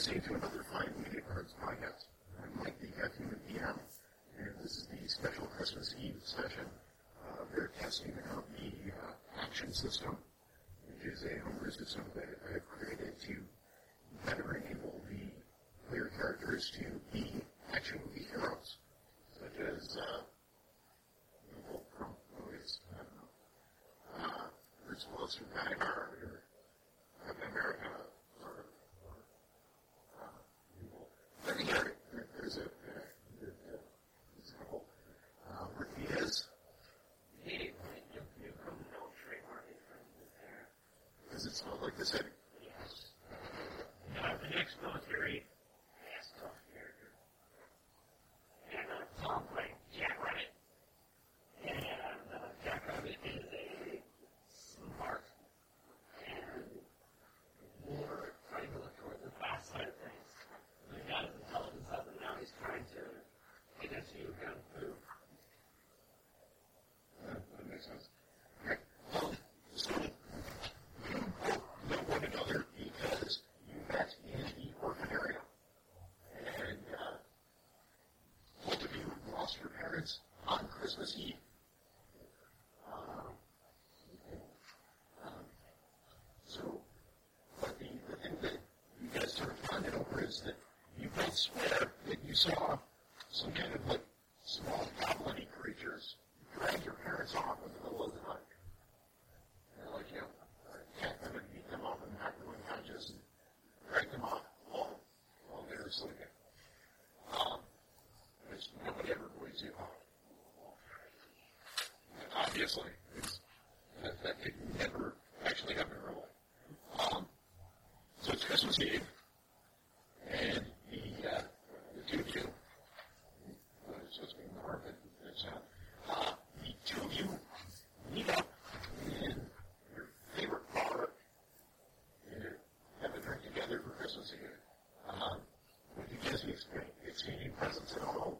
listening to another Fine Media Cards podcast. I'm Mike the Caffeine of DM, and this is the special Christmas Eve session. Uh, they're testing out the uh, action system, which is a homebrew system that I've created to better enable the player characters to be action movie heroes, such as uh, well, movies, I don't know. Uh, uh Principles from Madagascar, It's like, it's, that, that could never actually happen in real life. Um, so it's Christmas Eve, and the, uh, the two of you, uh, it's supposed to be in the it's not. Uh, uh the two of you meet up in your favorite bar, and have a drink together for Christmas Eve. Um, with you guys exchanging presents and all.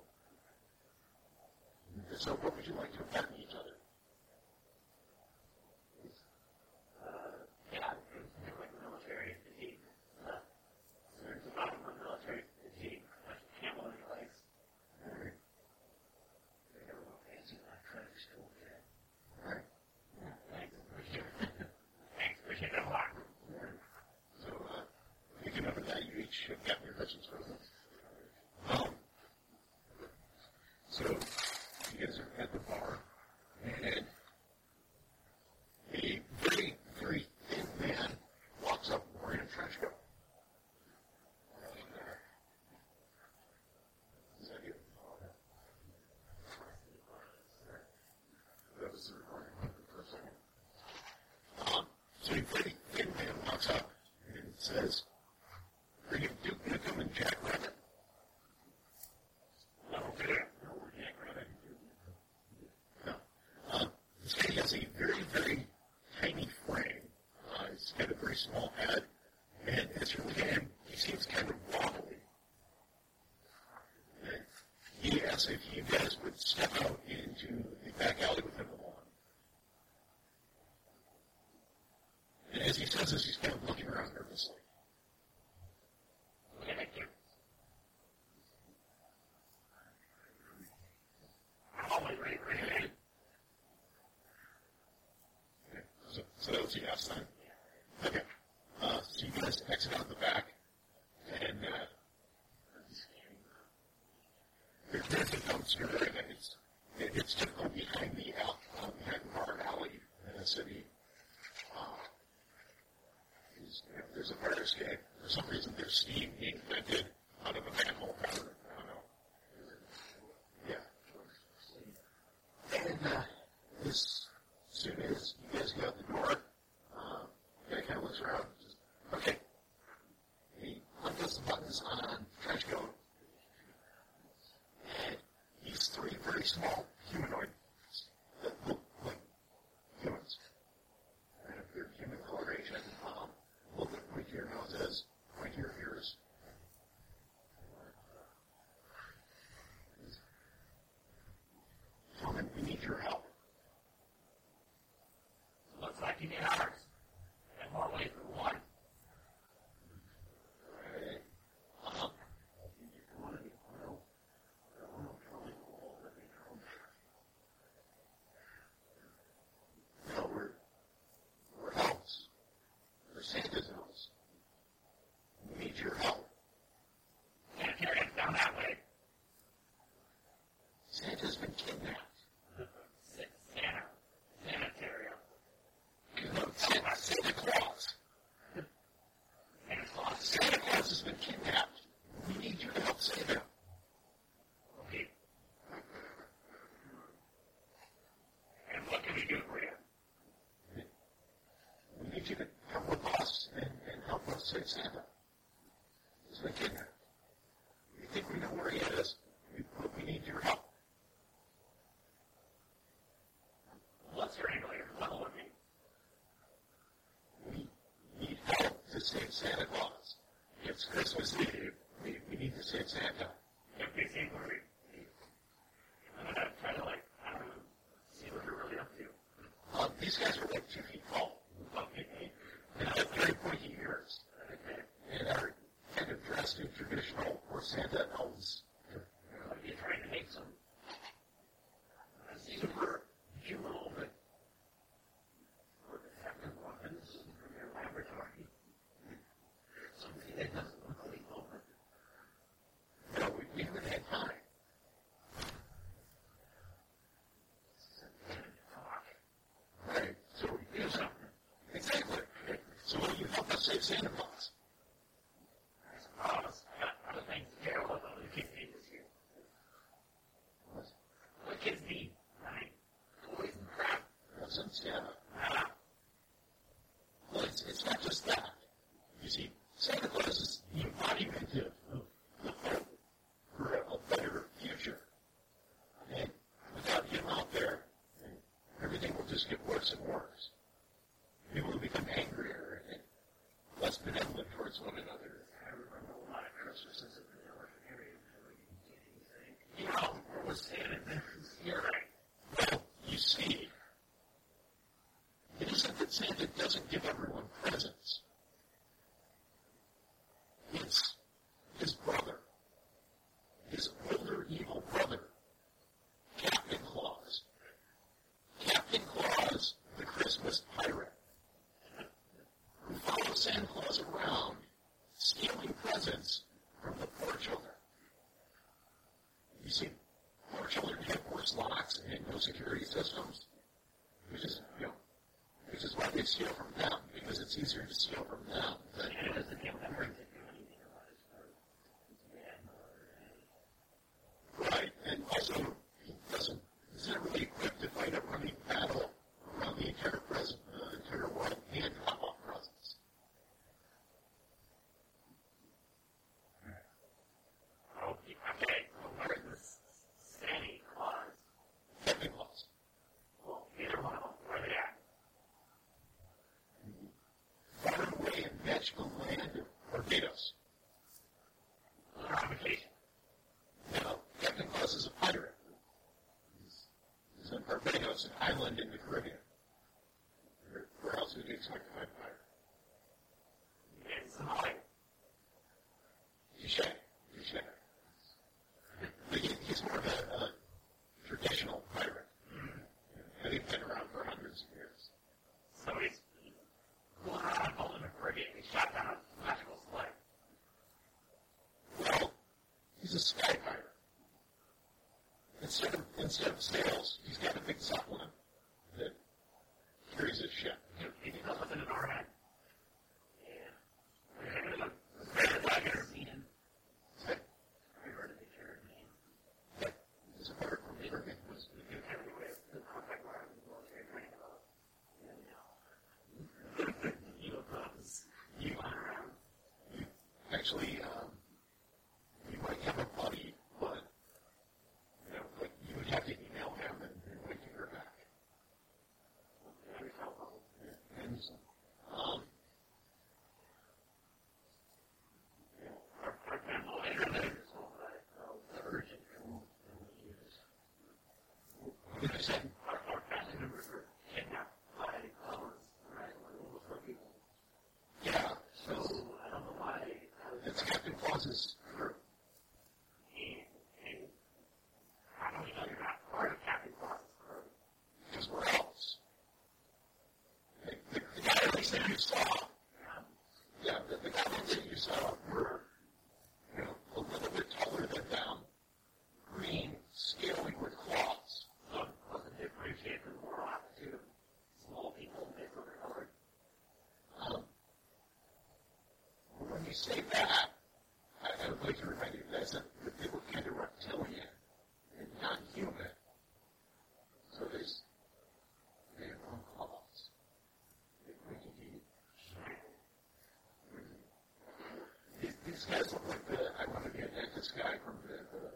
if you guys would step out into the back alley. is a murder escape. For some reason, there's steam being vented out of a manhole. suits him. He's my kidnapper. We think we know where he is, We hope we need your help. Blood strangler, follow me. We need help to save Santa Claus. It's Christmas Eve. We, we need to save Santa. If he's angry. see that security systems. was an island in the Caribbean. Where, where else would you expect to find fire? It's a high. Touche. Touche. But he's more of a, a traditional pirate. Mm-hmm. And he's been around for hundreds of years. So he's going around in the Caribbean. and shot down a magical slave. Well, he's a sky pirate. Instead of, instead of sails, perfect supplement. same song. Uh, this guy, something like that. I want to be a dentist guy from the, the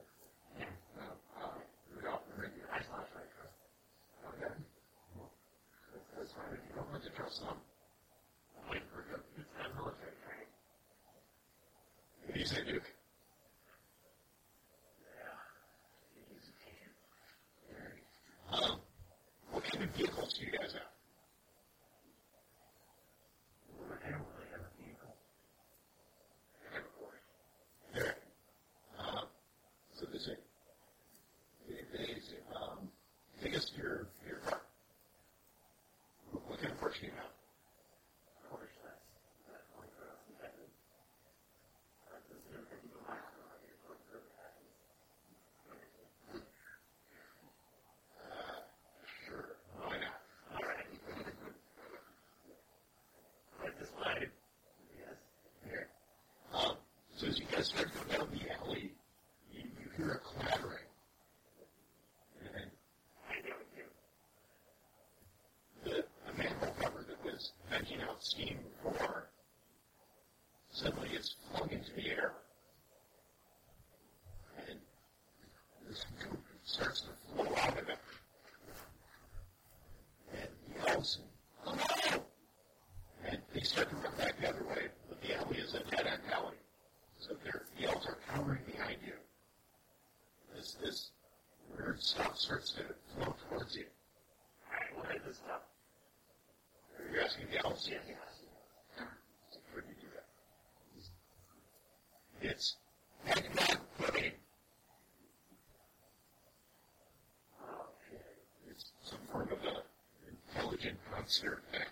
That's right down the alley uncertain.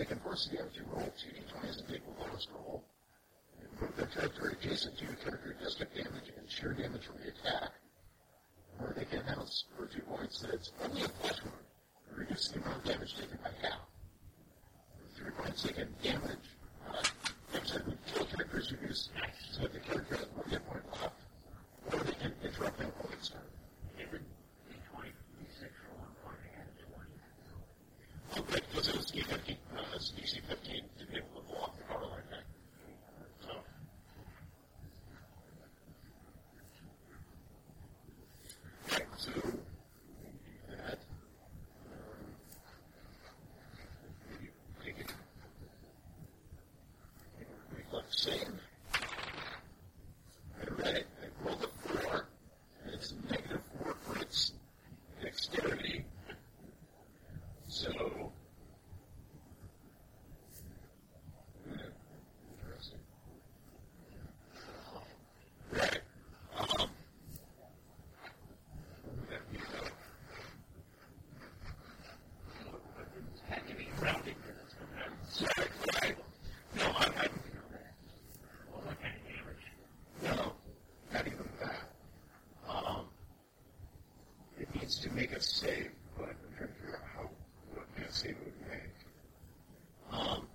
second horse again if you roll two d20s and take a bonus roll. Move the character adjacent to your character does get damage and sheer damage from the attack. Or they can announce for few points that it's only a flesh wound, reducing the amount of damage taken by half. For three points, they can damage. Uh, damage that kill characters who use so that the character it's to make us safe, but I'm trying to figure out how, what kind of save it would make. Um,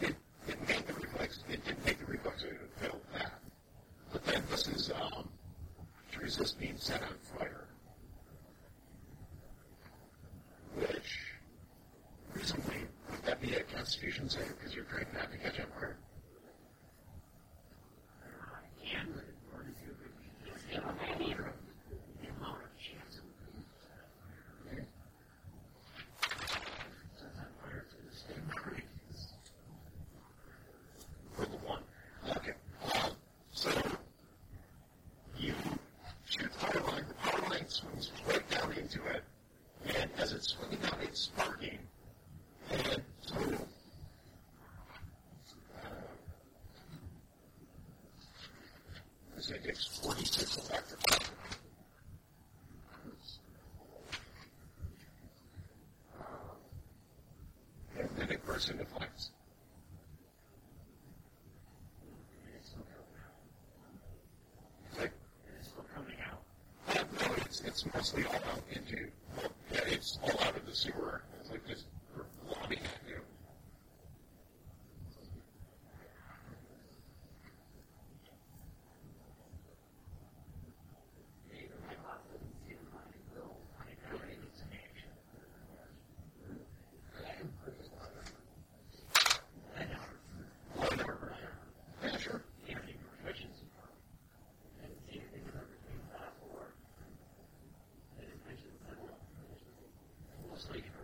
it, it made the reflex, it did make the reflex fail that. But then this is, um, to resist being set on fire. comes right down into it, and as it's swimming down, it's sparking. And so because it takes 46 electric And then it bursts into flames. to do. asleep.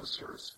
officers.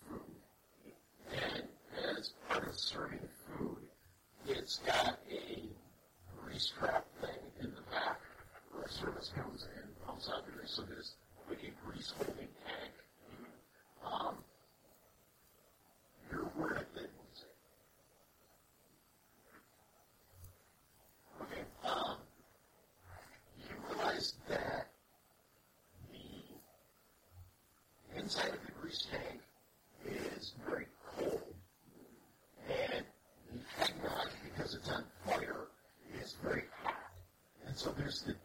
So there's the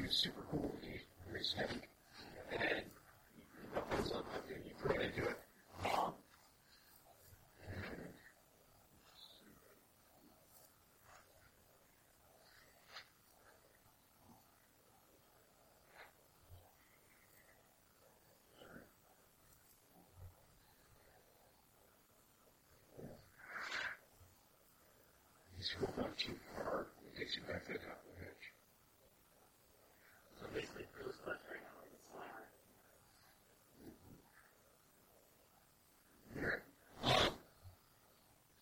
he was super cool. He reached out and opens up and you pray into it. Um, He's not too hard. It takes you back to the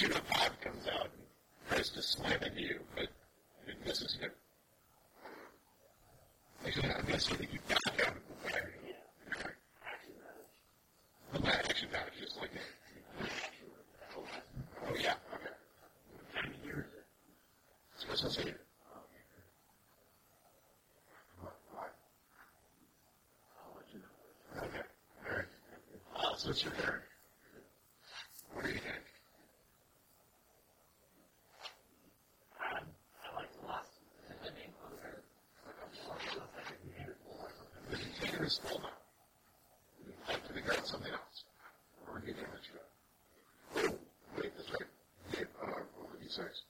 Pseudo five comes out and tries to slam into you, but it misses you. Actually, not necessarily. You got out the way. Yeah. Action dodge. Action dodge, just like. oh, yeah, okay. What time of year is it? It's Christmas your turn. says.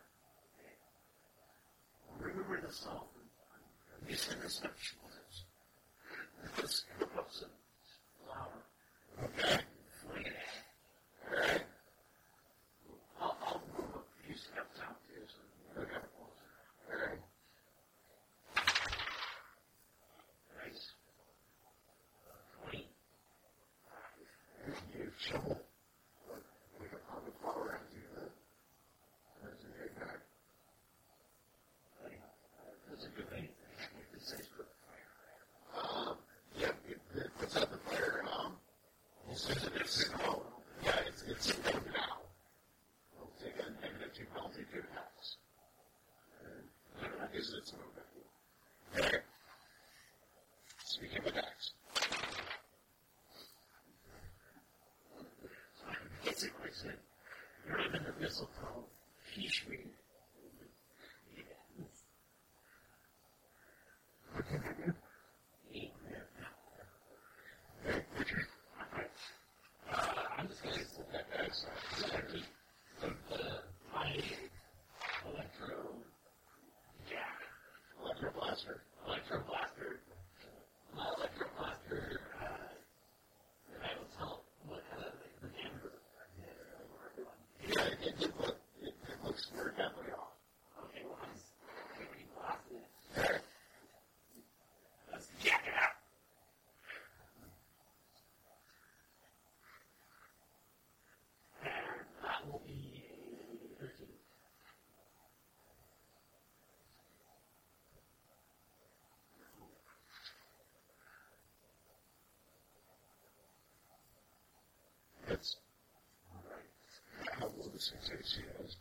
six, eight zeros.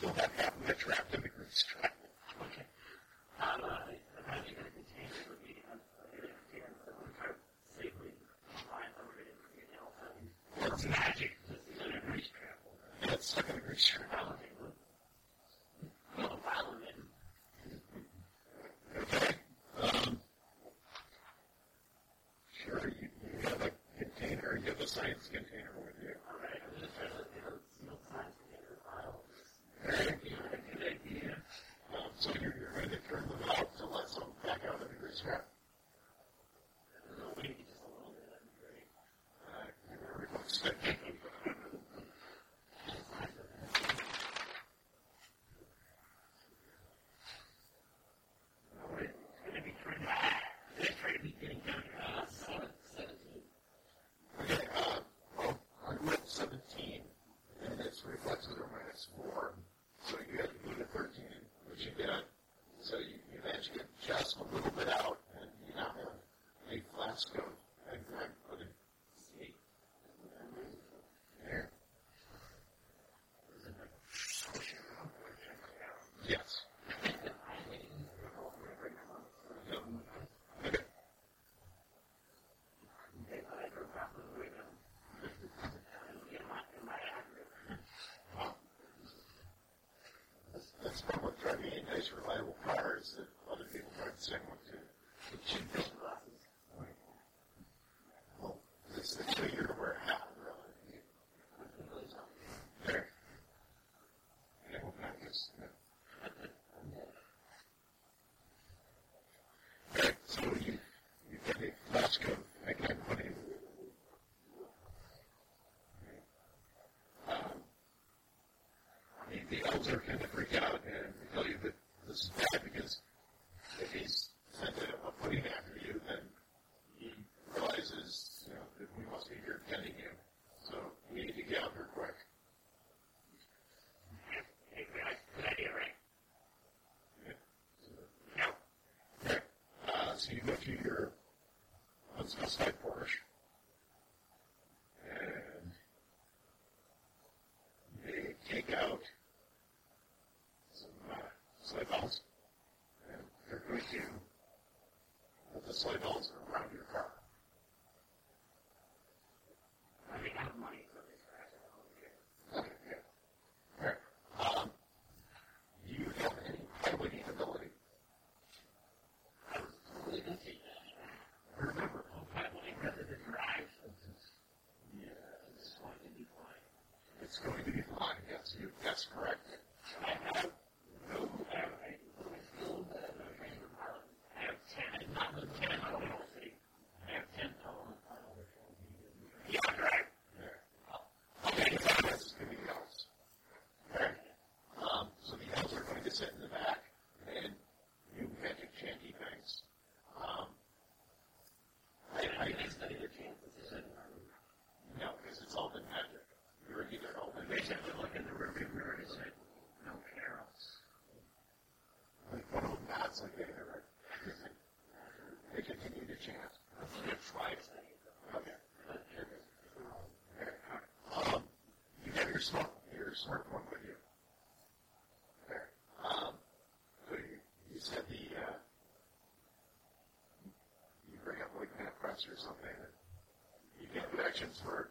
still got half of that traffic. sometimes they're kind of freak out. like, hey, they're right. they continued to chant. That's right. Okay. Um, you got your smart, your smartphone with you. There. Um, so you, you said the, uh, you bring up like MapQuest or something. You get directions for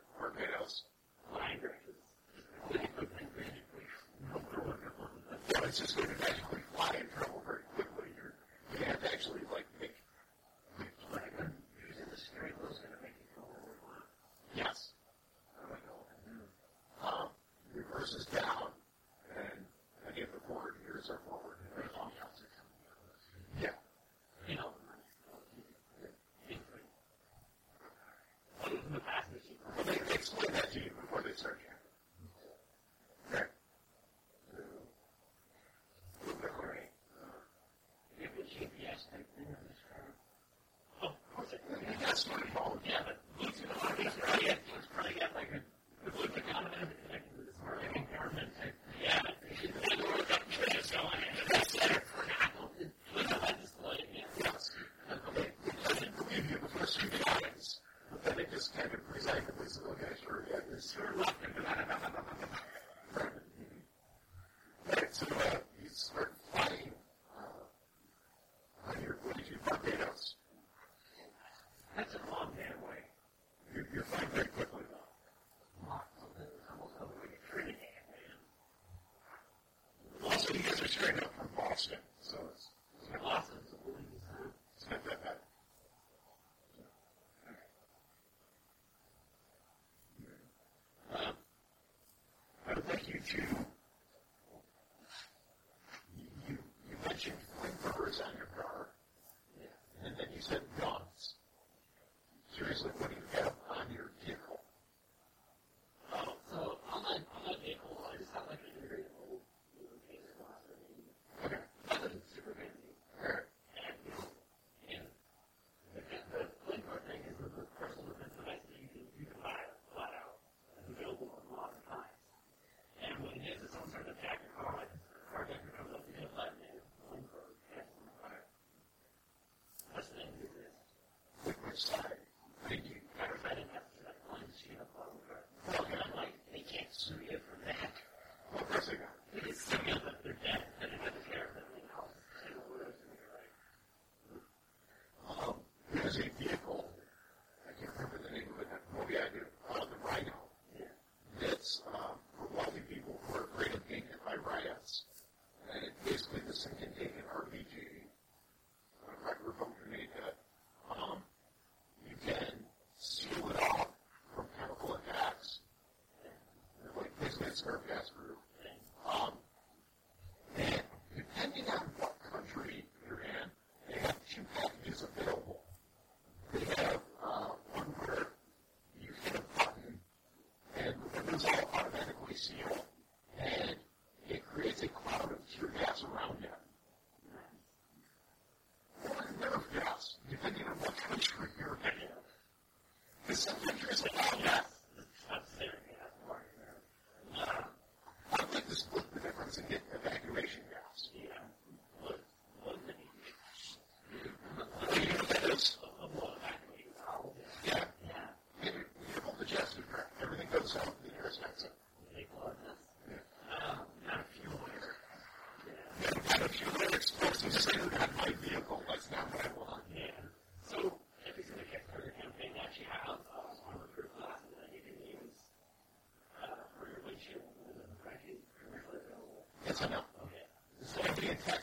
Scarf Casper.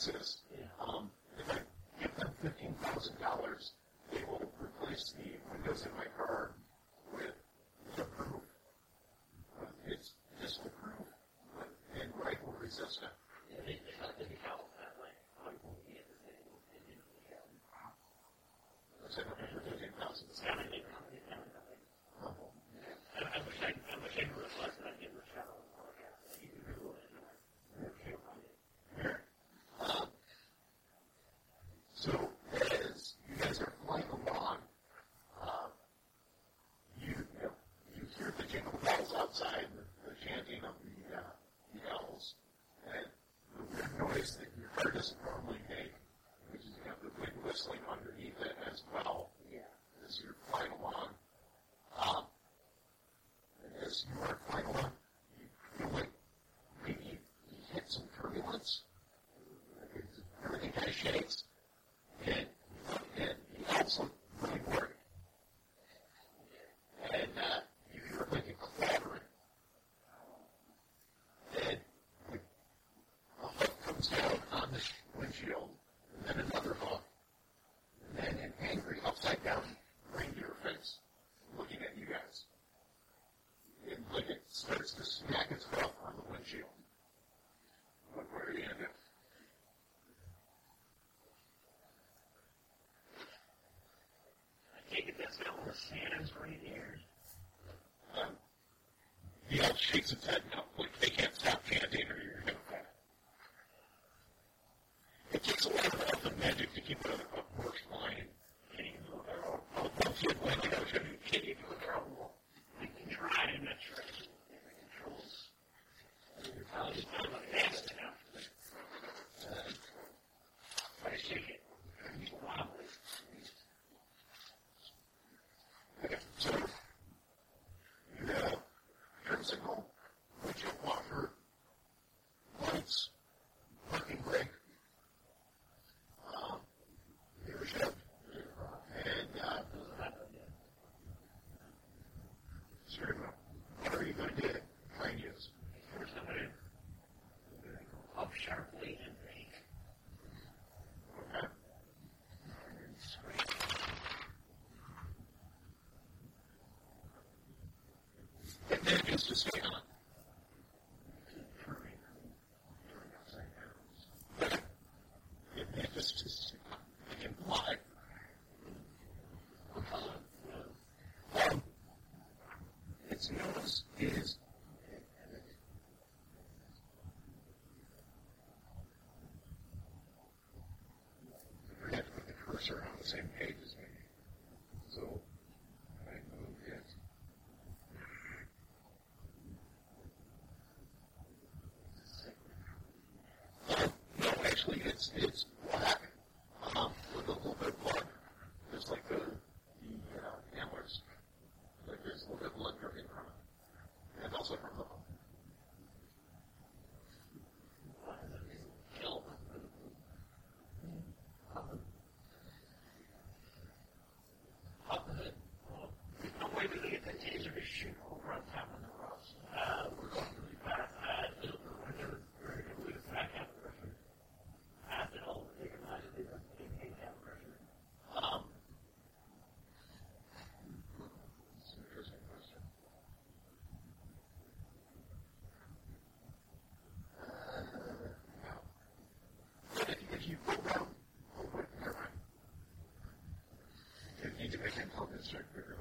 access people pass outside. Sands right here. Um, shakes it's, That's right, figure.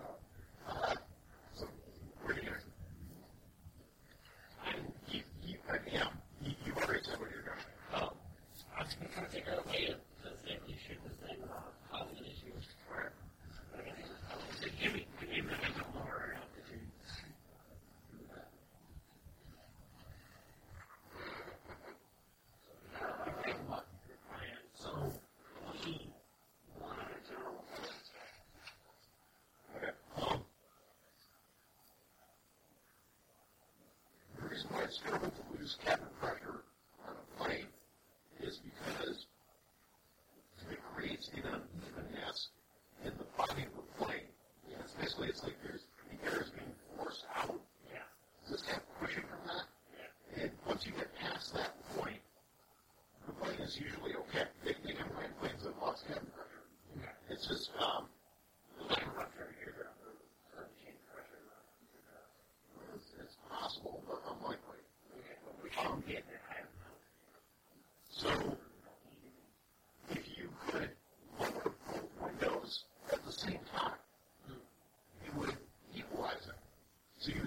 it's going to lose capital.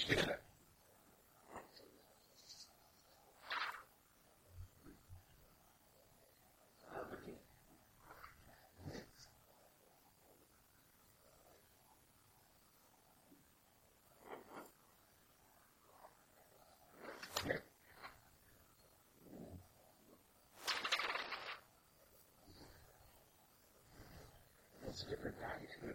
you managed to hit it. Thirteen. Okay. That's a different value.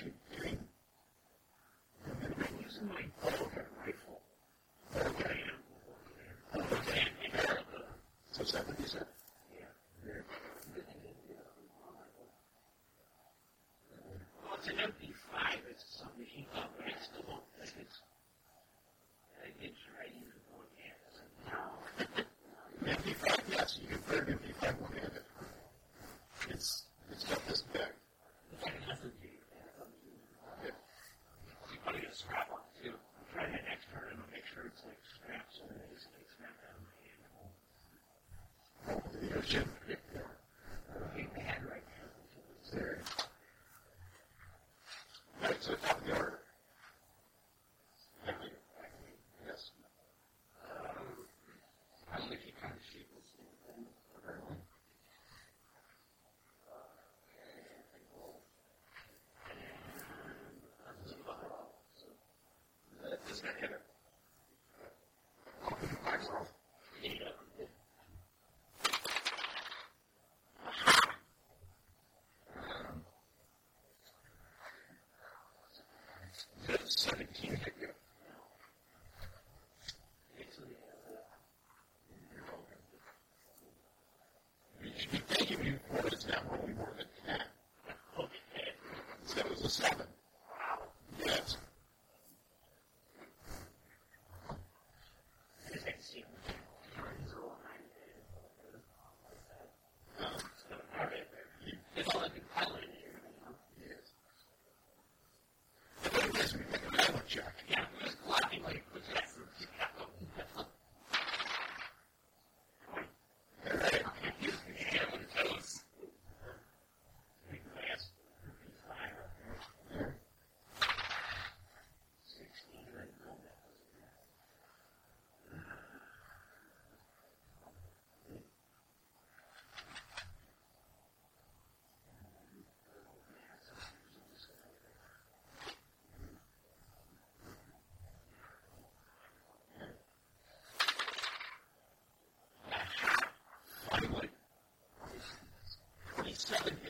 everything. And then I my telling you.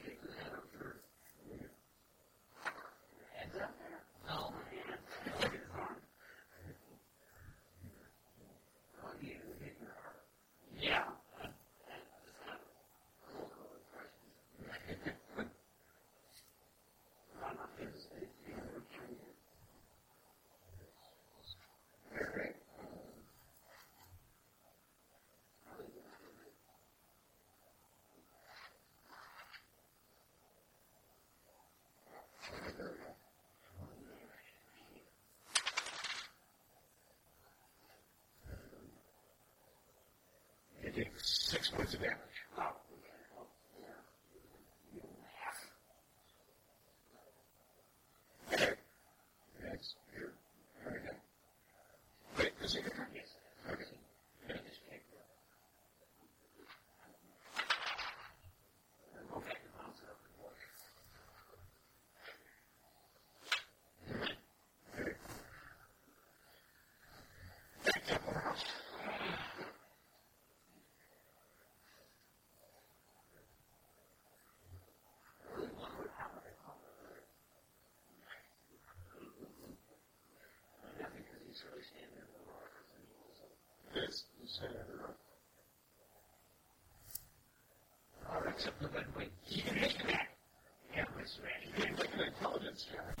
today that's a good way. He didn't make was. He didn't make an intelligence error.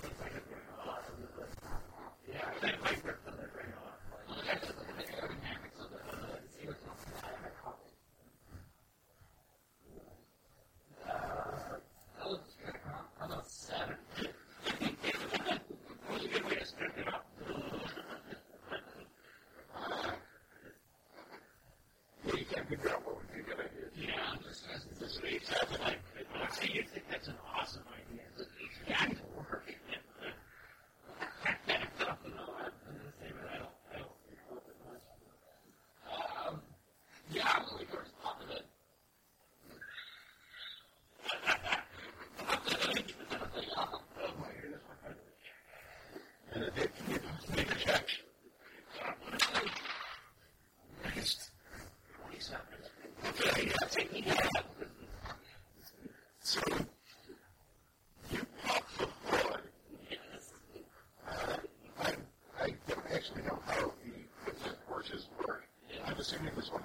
assumed it was.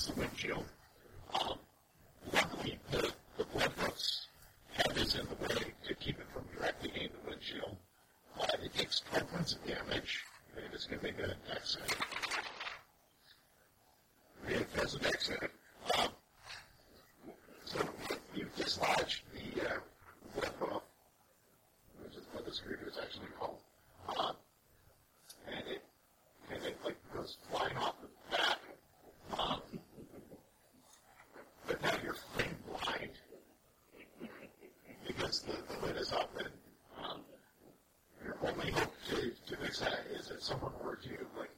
glass windshield. you. Like,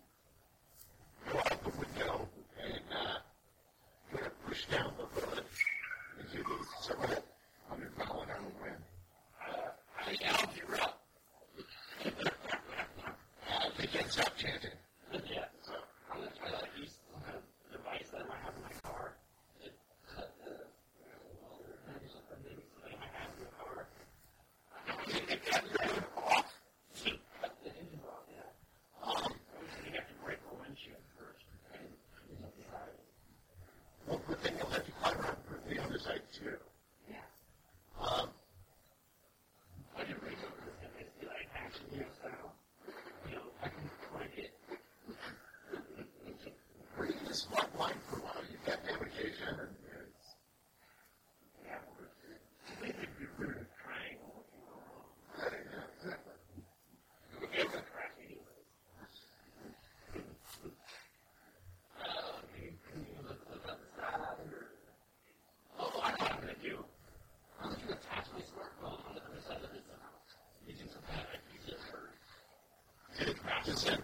To send,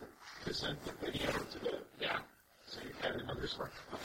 the video to the, yeah, so you have another smartphone.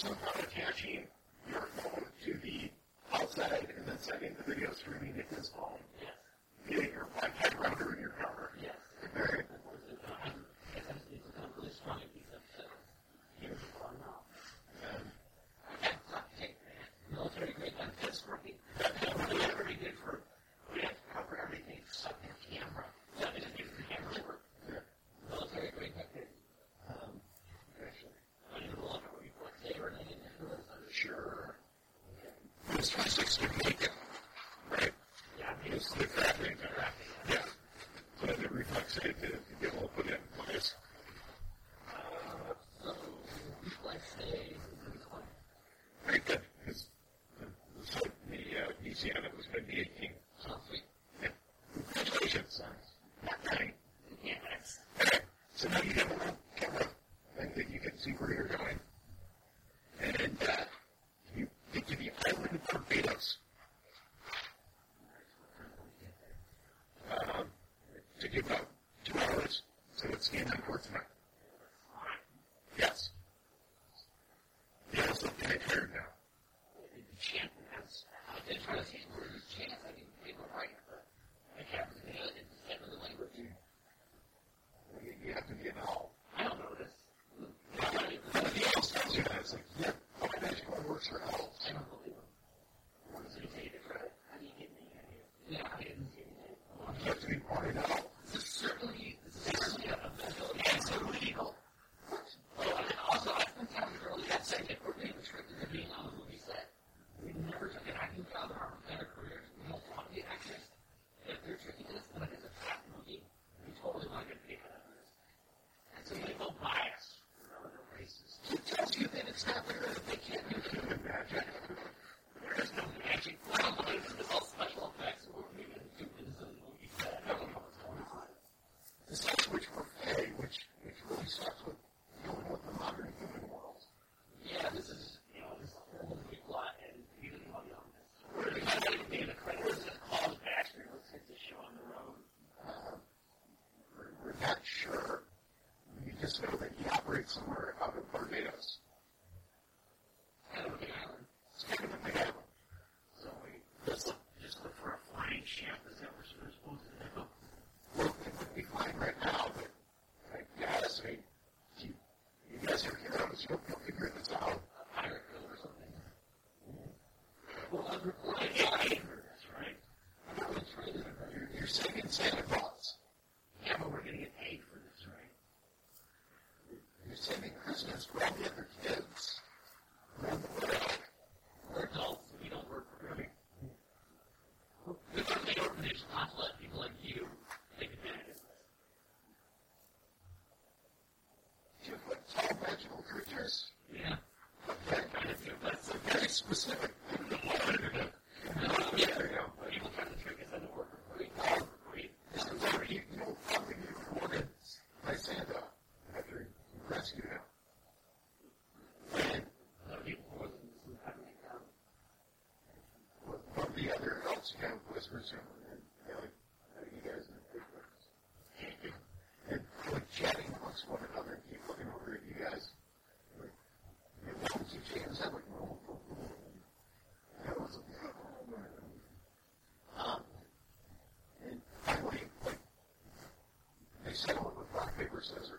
there's no point attaching your phone to the outside and then sending the video streaming at this phone. is where, uh, are made of. was. And, you guys chatting amongst one another and keep looking over at you guys. You oh, That was um, and they with rock, paper, scissors.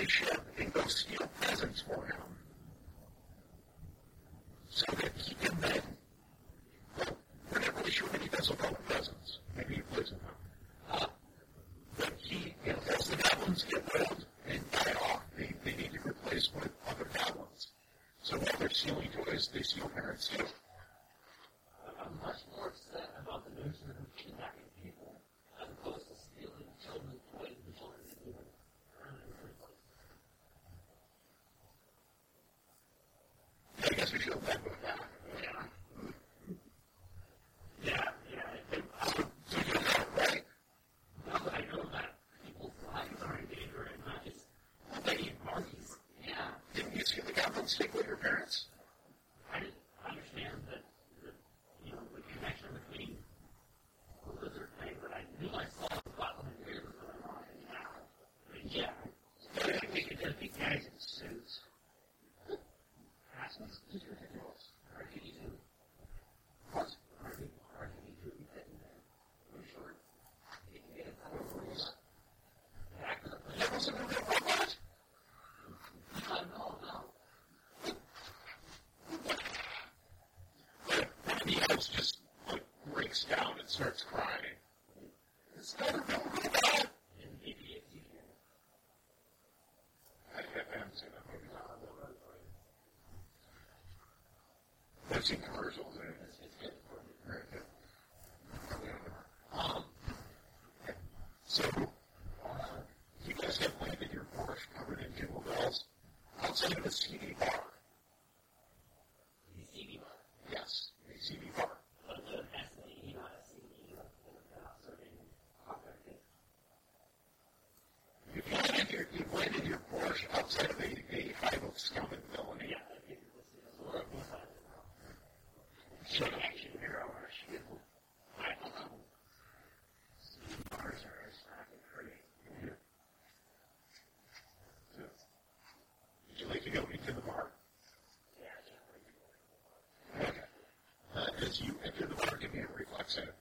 they shed in those steel presents for him. as you enter the bargain here, reflects it.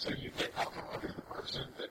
So you. get alcohol in the person that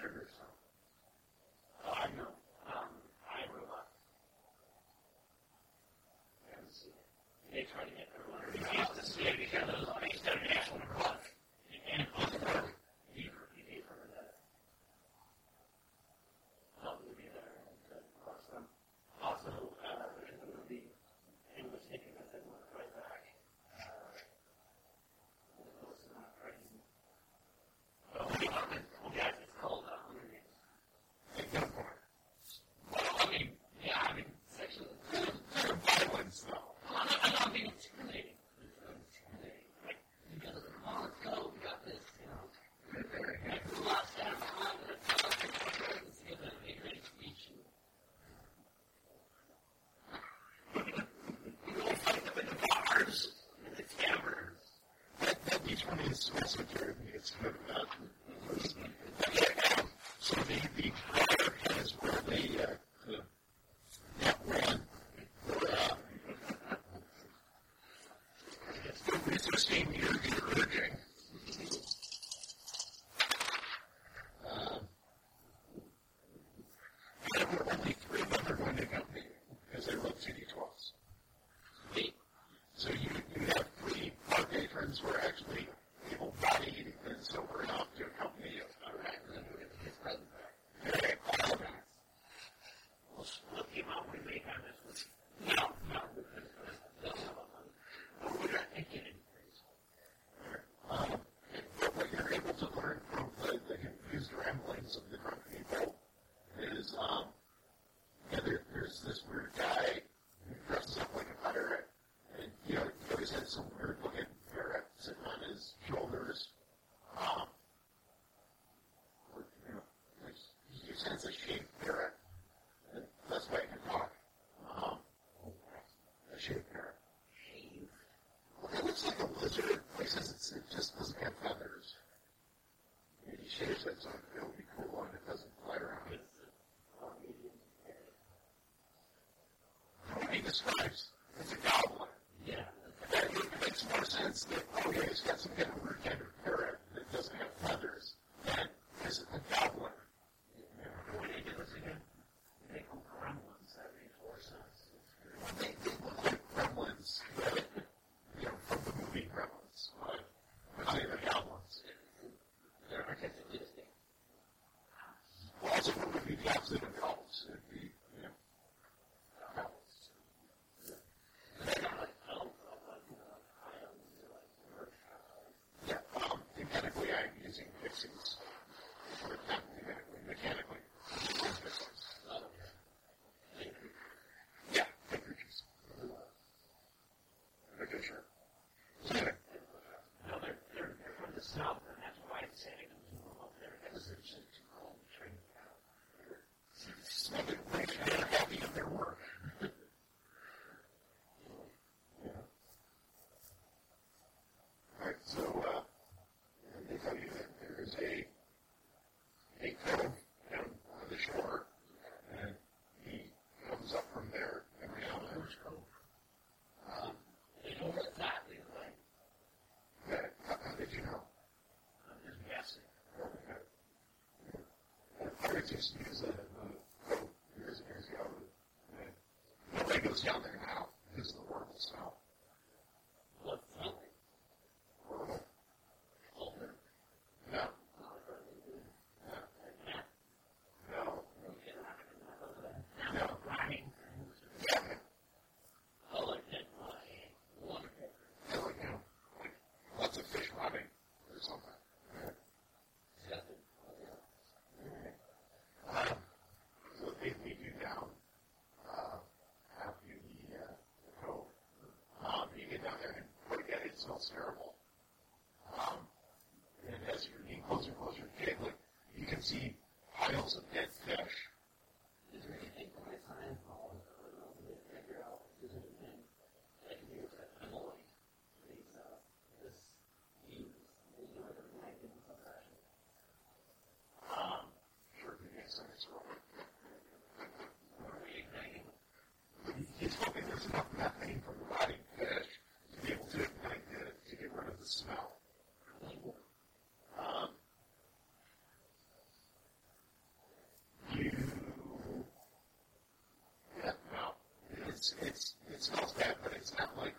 sugars. So I know. Um, I grew up. And they try to get messenger, it's heard years, years, uh, years, years ago. And I think it was Yonder. it's it's not bad, but it's not like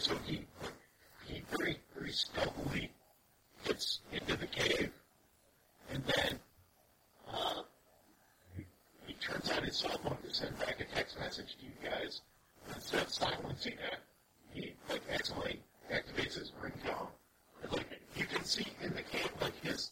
so he he very very stealthily gets into the cave, and then uh, he, he turns on his cell phone to send back a text message to you guys. Instead of silencing it, he like accidentally activates his ringtone. Like you can see in the cave, like his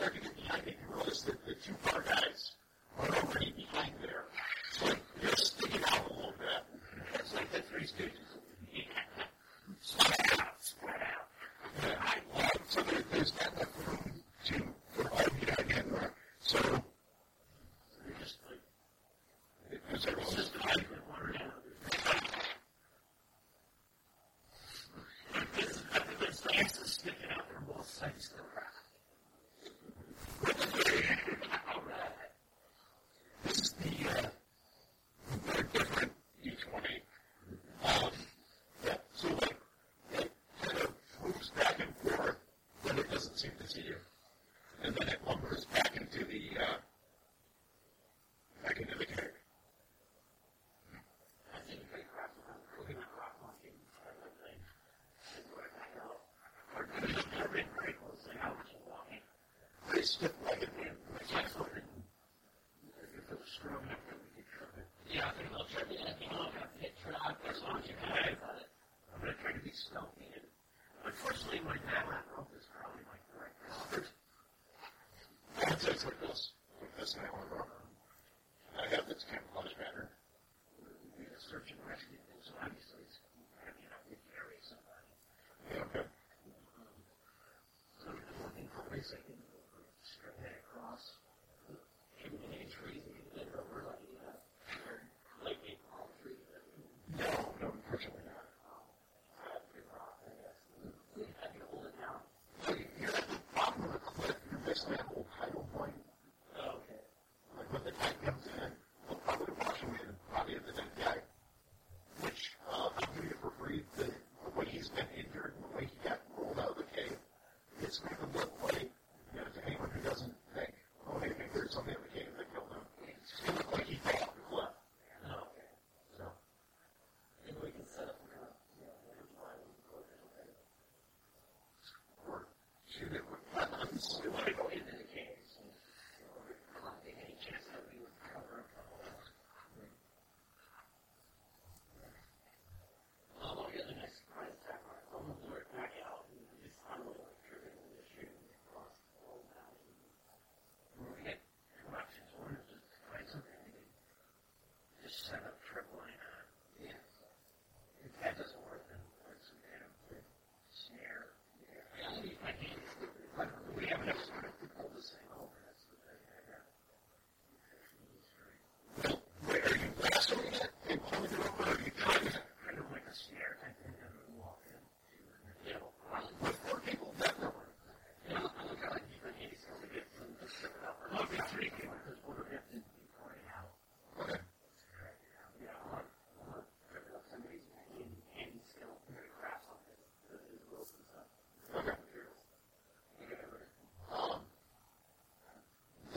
started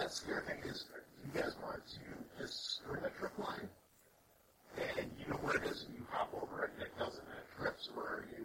that scary thing is you guys want to just go to that trip line, and you know where it is, and you hop over it, and it doesn't, and it trips where you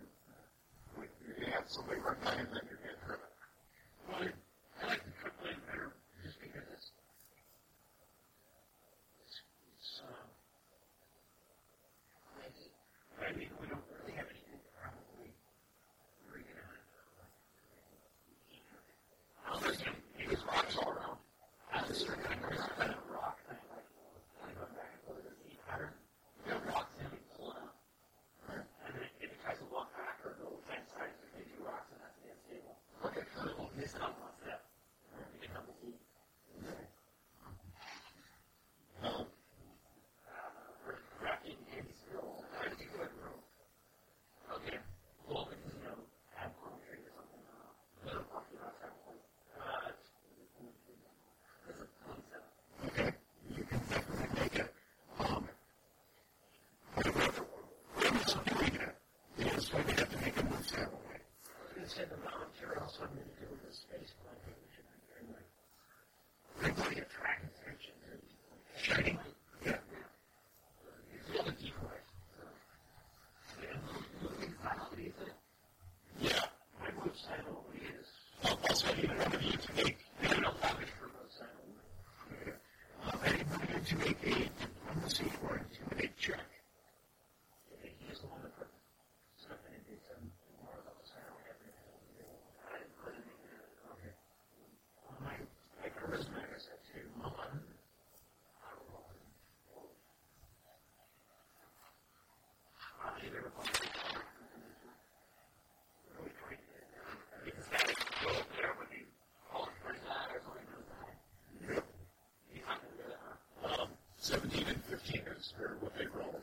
17 and 15 is, are what they roll.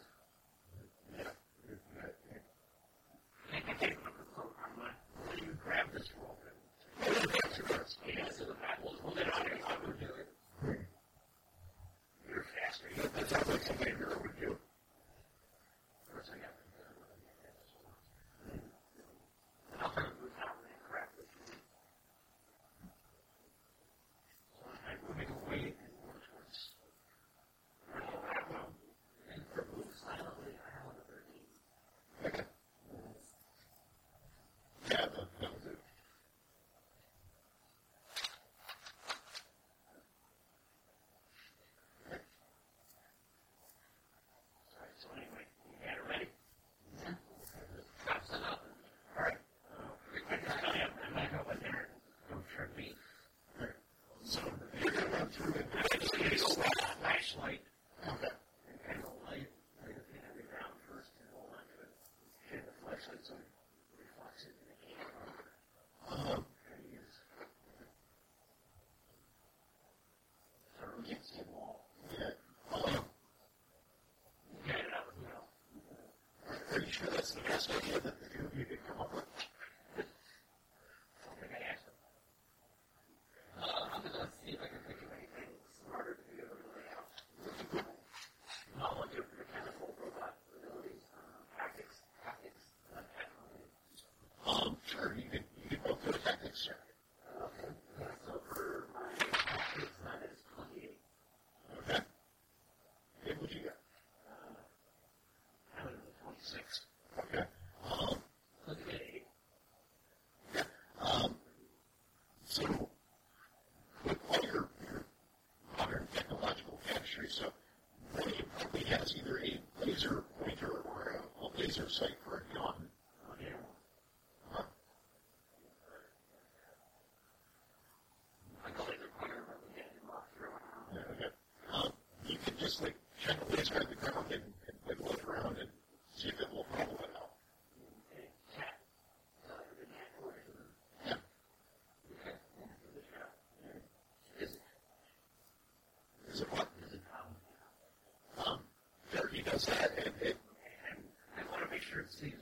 ask any. I want to make sure it stays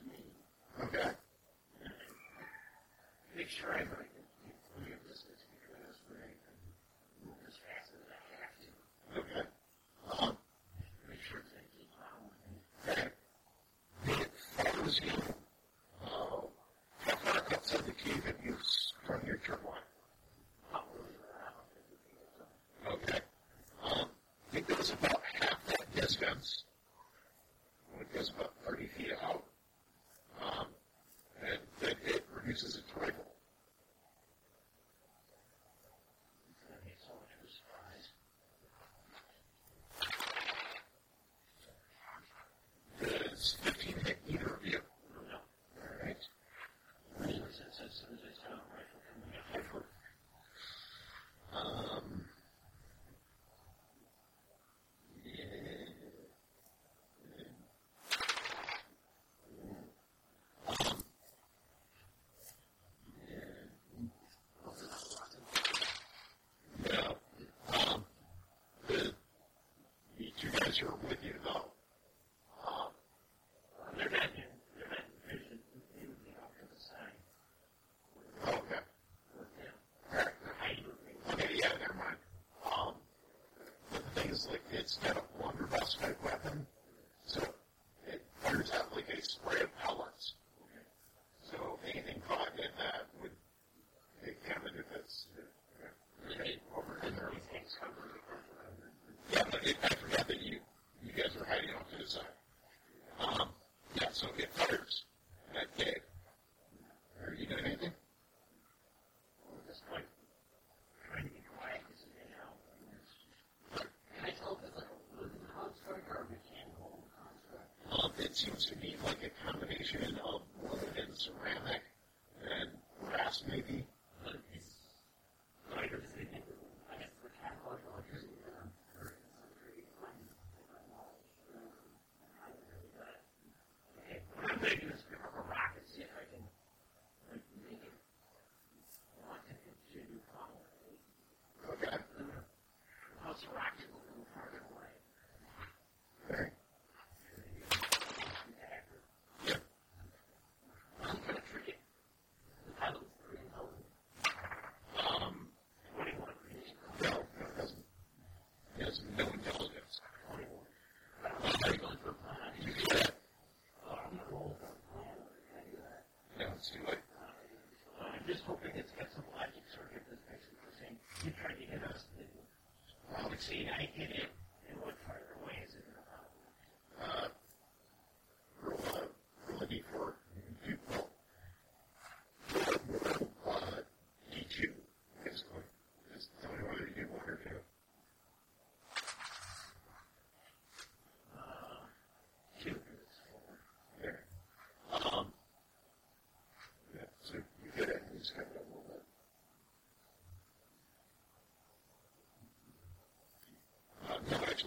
measure with you, though. Asian.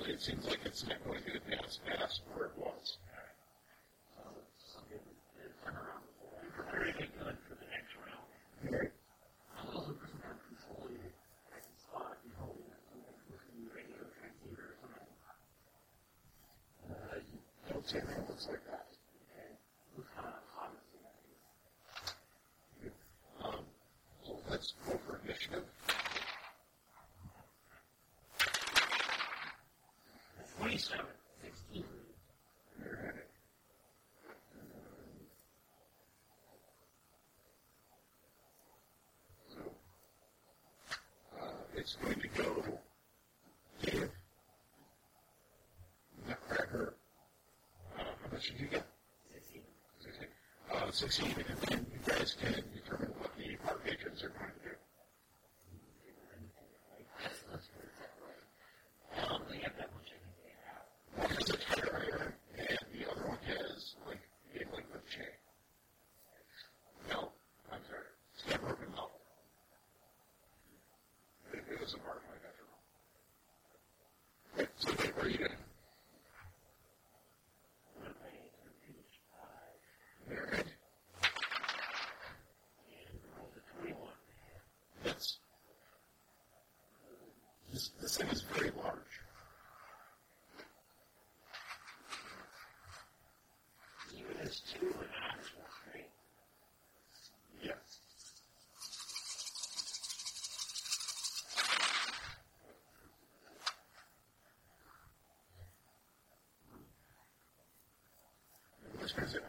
it seems like it's not going to advance past where it was. it's going to go if Nutcracker, uh, how much did you get? 16. 16. Uh, 16, and then you guys can determine what the park patrons are going to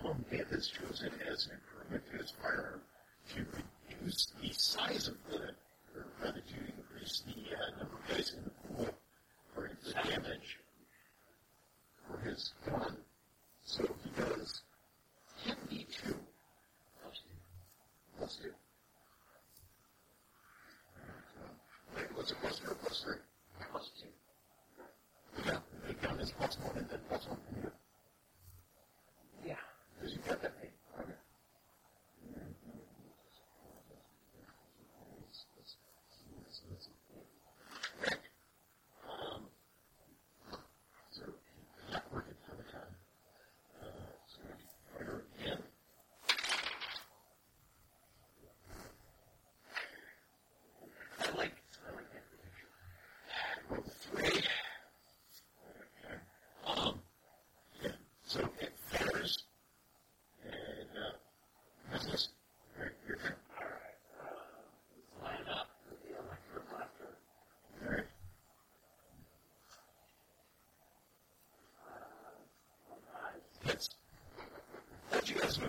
problem with is chosen as an improvement to its firearm to reduce the size of the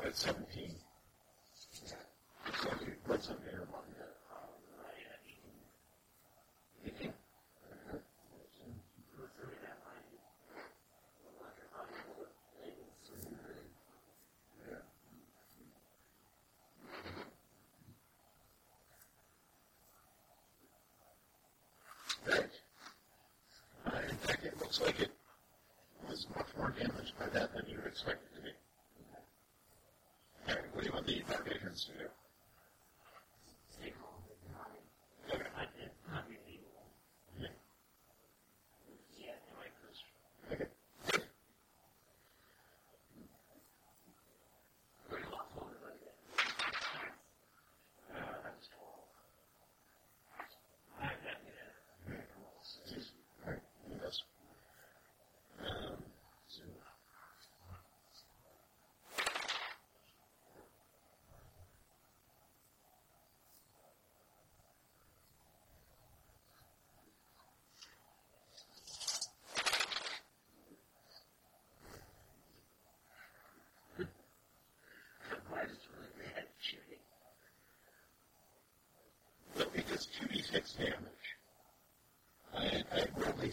at 17. So you read something here about looks like it was much more damaged by that than you would expect.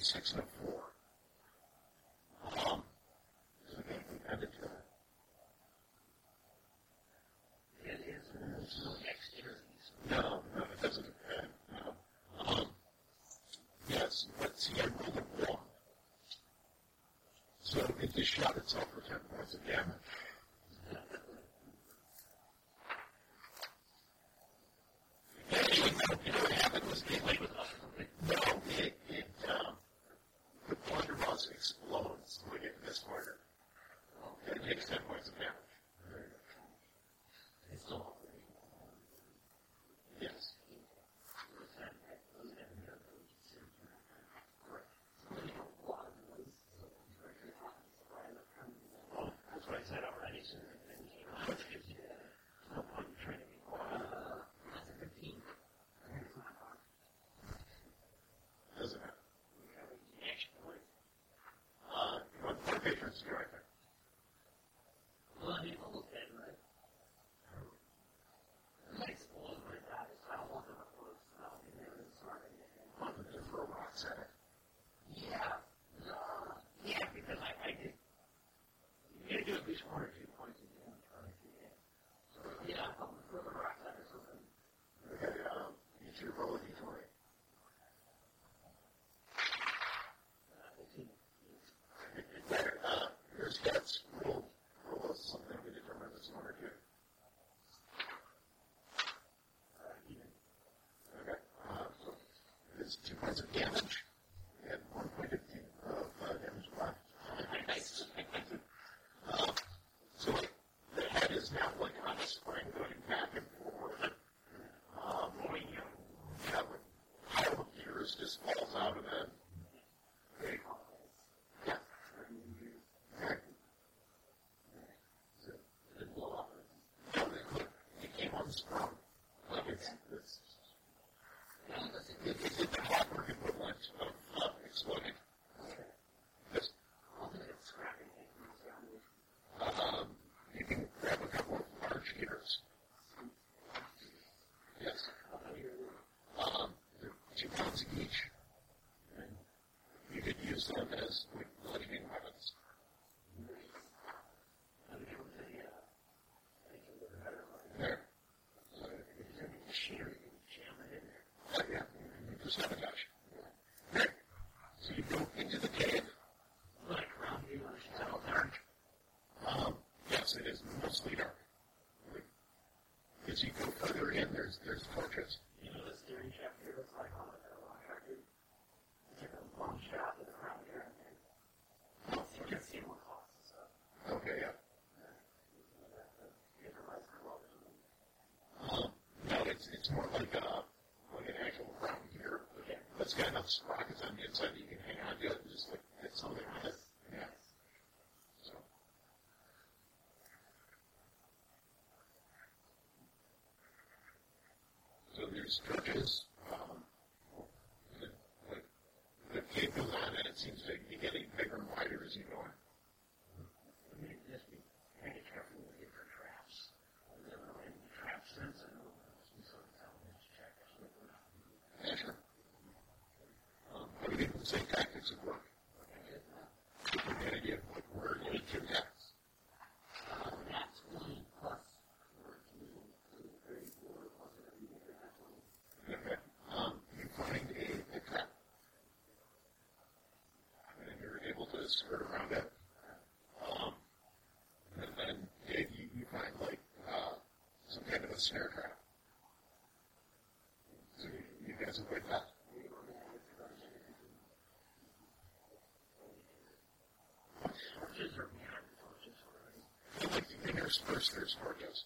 six and a four. Um, there's a game competitive to. It is. No. No, no, it doesn't. No. Um, yes, but see, I rolled. So it just shot itself for 10 points of damage. do further damage. as you go further in, there's there's torches. You know, the steering shaft here looks like on the long shaft. It's like a long shaft around here, and you can see what causes it. Okay, yeah. Um, it's it's more like a like an actual round gear. Okay. That's got enough sprockets on the inside years Thursday's forecast.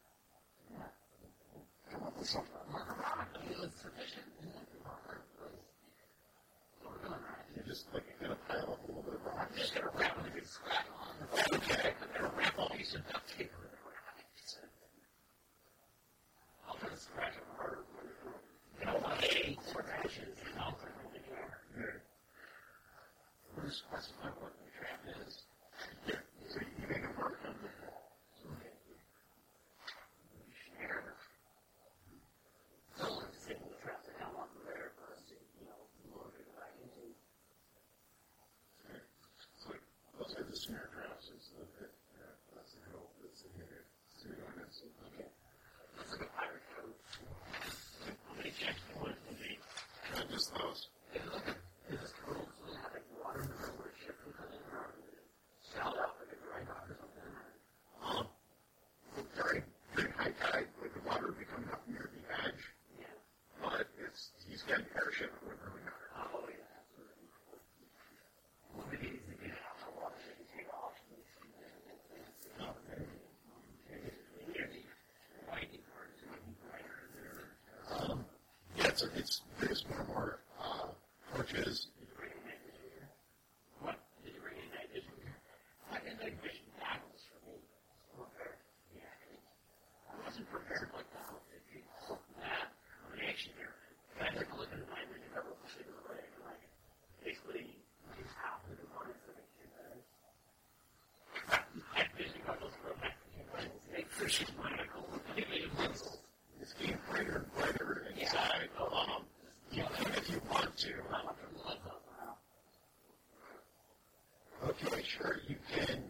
sure you can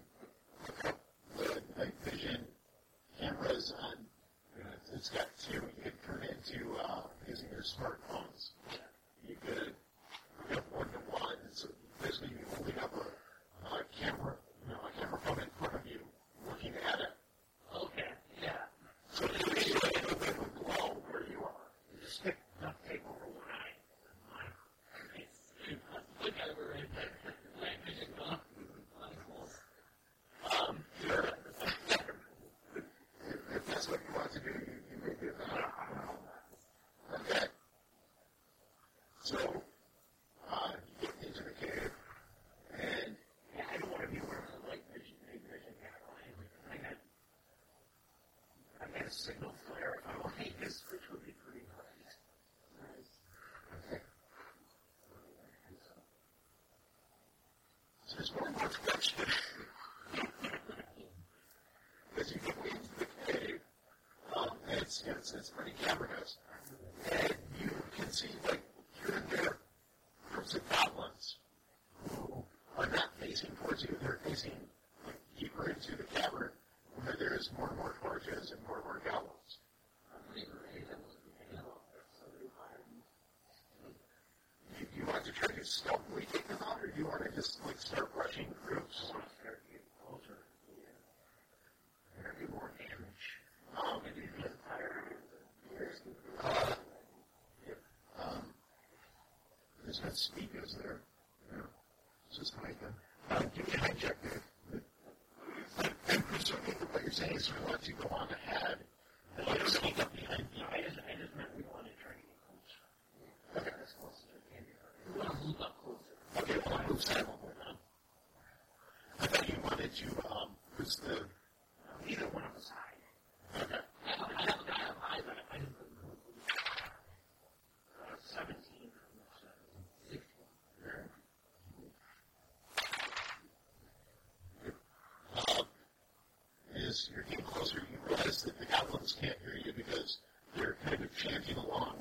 hook up the night vision cameras on. It's got two you can turn into uh, using your smart it's, it's, as many camera guys. And you can see, like, here and there, groups of goblins who are not facing towards you, they're facing that speakers there. You know, just like Uh, can we hijack? I'm presuming the, what you're saying is we want to go area because they're kind of tagging along.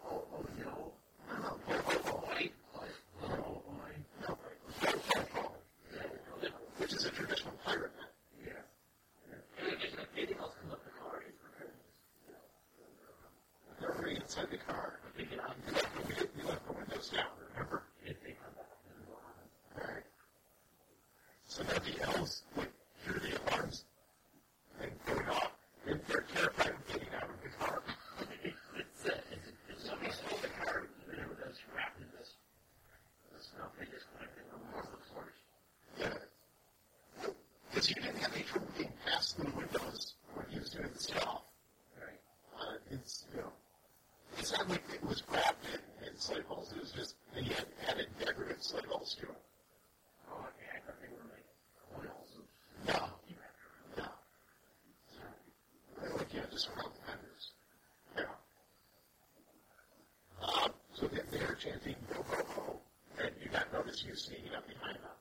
chanting, go, go, go, then you got notice you sneaking up behind them.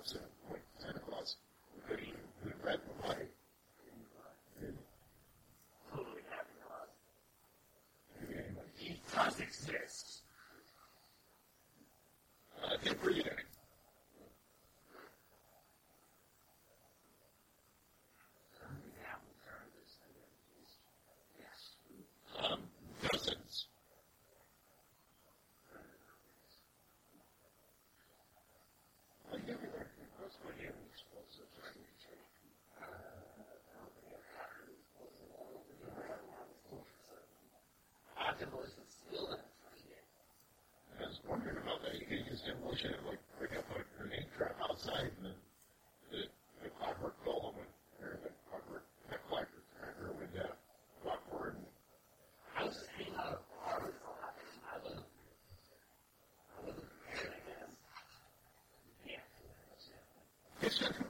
lives in. situation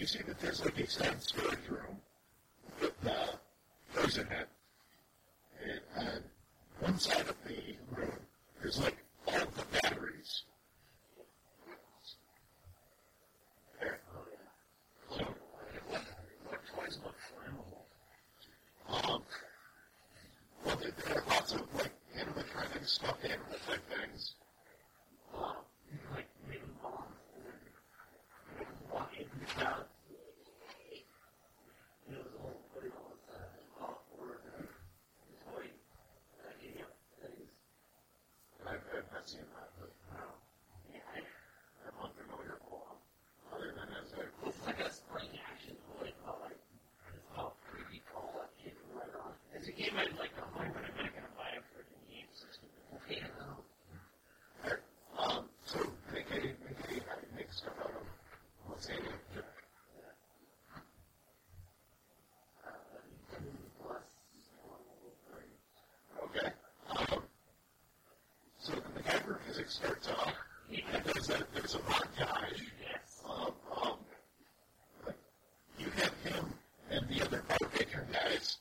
you see that there's like a sense going through uh, that uh, goes in. Starts off and there's a bunch of guys. You have him and the other major guys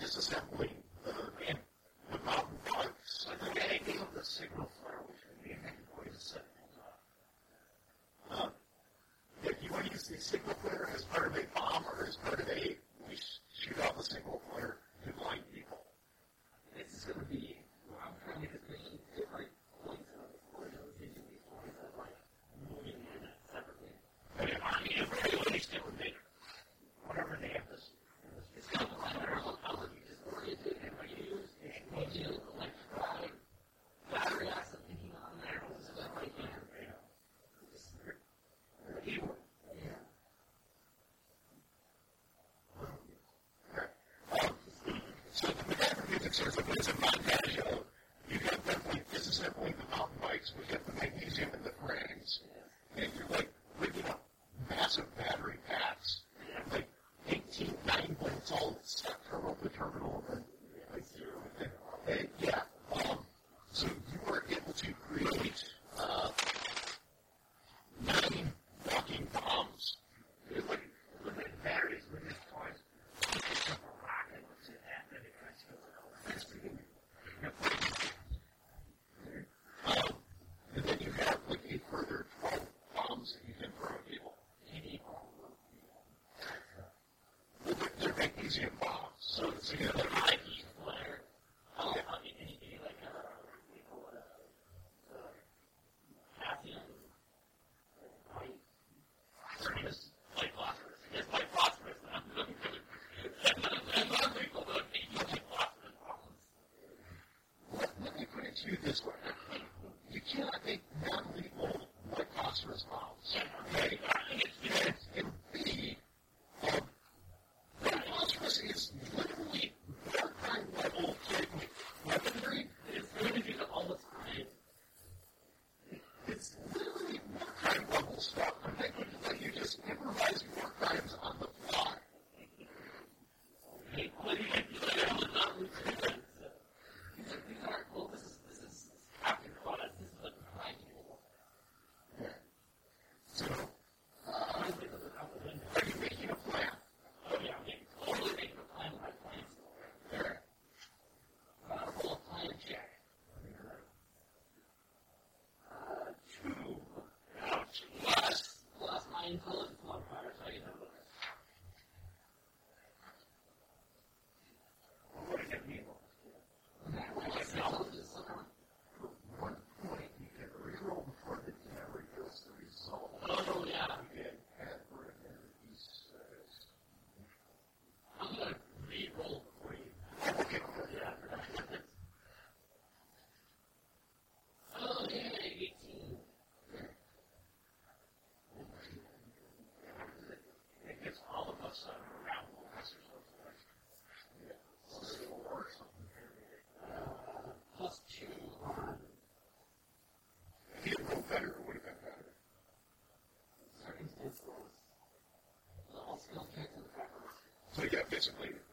disassembling and the bomb parts. And then you have the signal flare, which is being pointed at. If you want to use the signal flare as part of a bomb or as part of a, we shoot off the signal flare to blind people. This is going to be bikes, we get the magnesium in the rings. And you're like rigging up massive battery packs, like 18 nine volts all stuck turbo the terminal, and and column. physically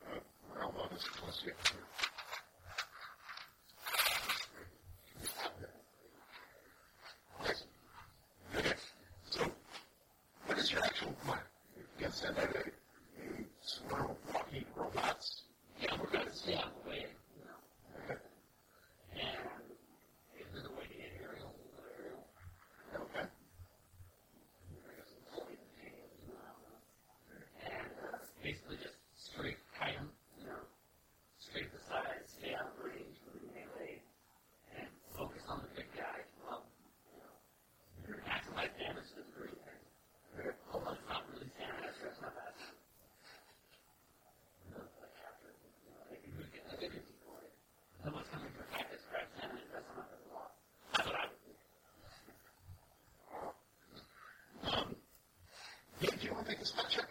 think it's much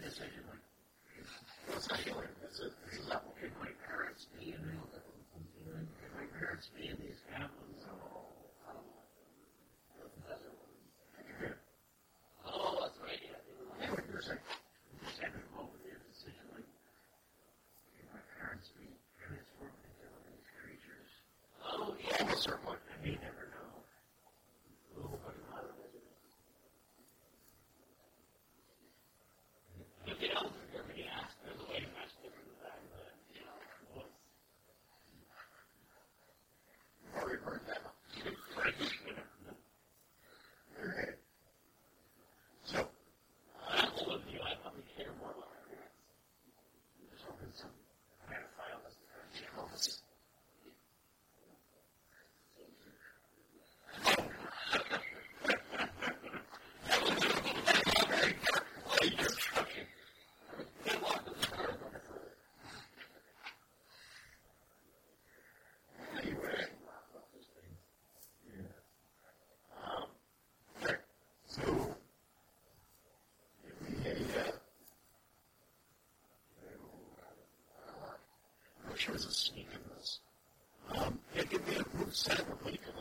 decision. there's a snake in this. It can be a group set of people.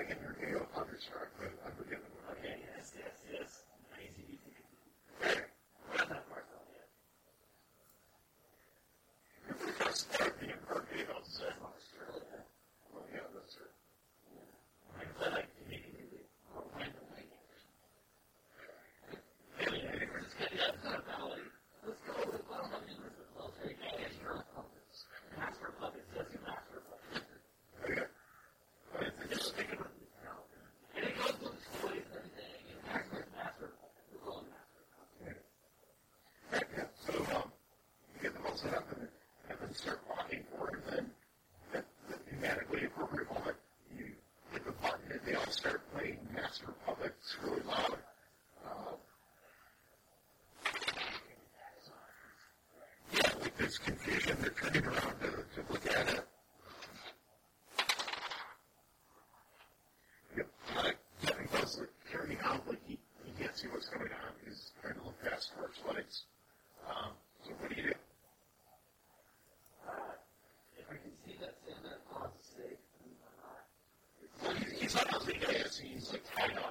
thinking your Gale hunters are. I, I would these other freelancings, like, I know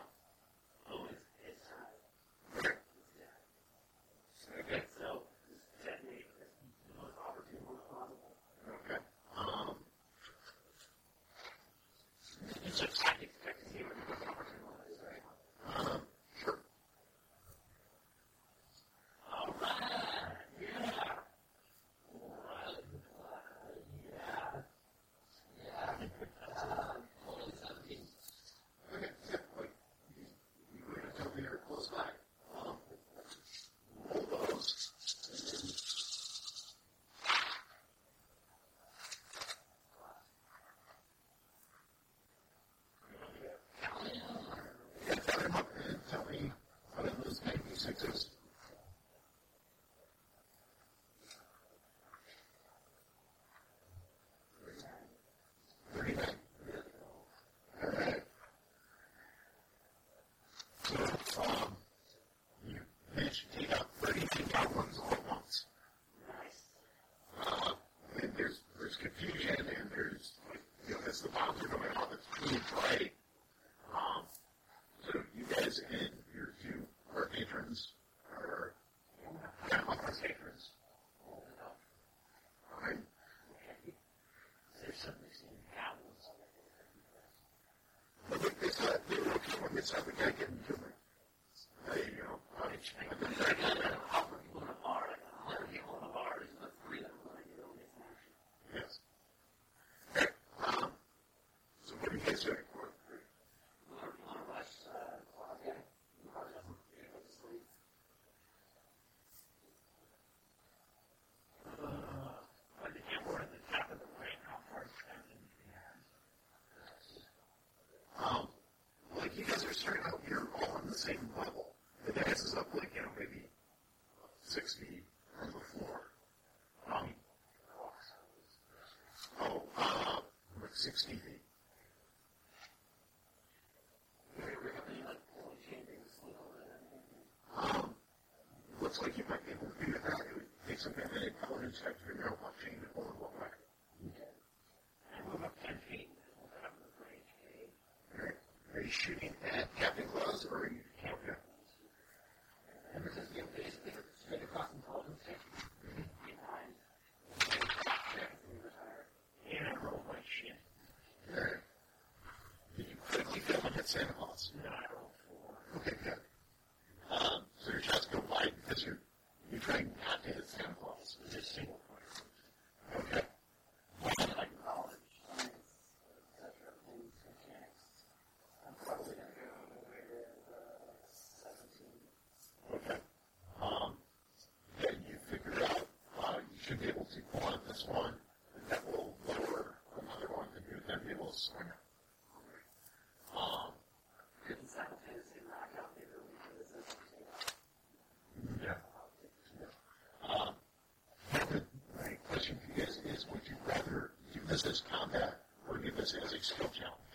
same level. The DAS is up like, you know, maybe 60, see one of this one, and that will lower another one, and you, then you will swing it. Um, it's like fantasy knockout, maybe we can listen Yeah. Um, The question for you is, is would you rather do this as combat or do this as a skill challenge?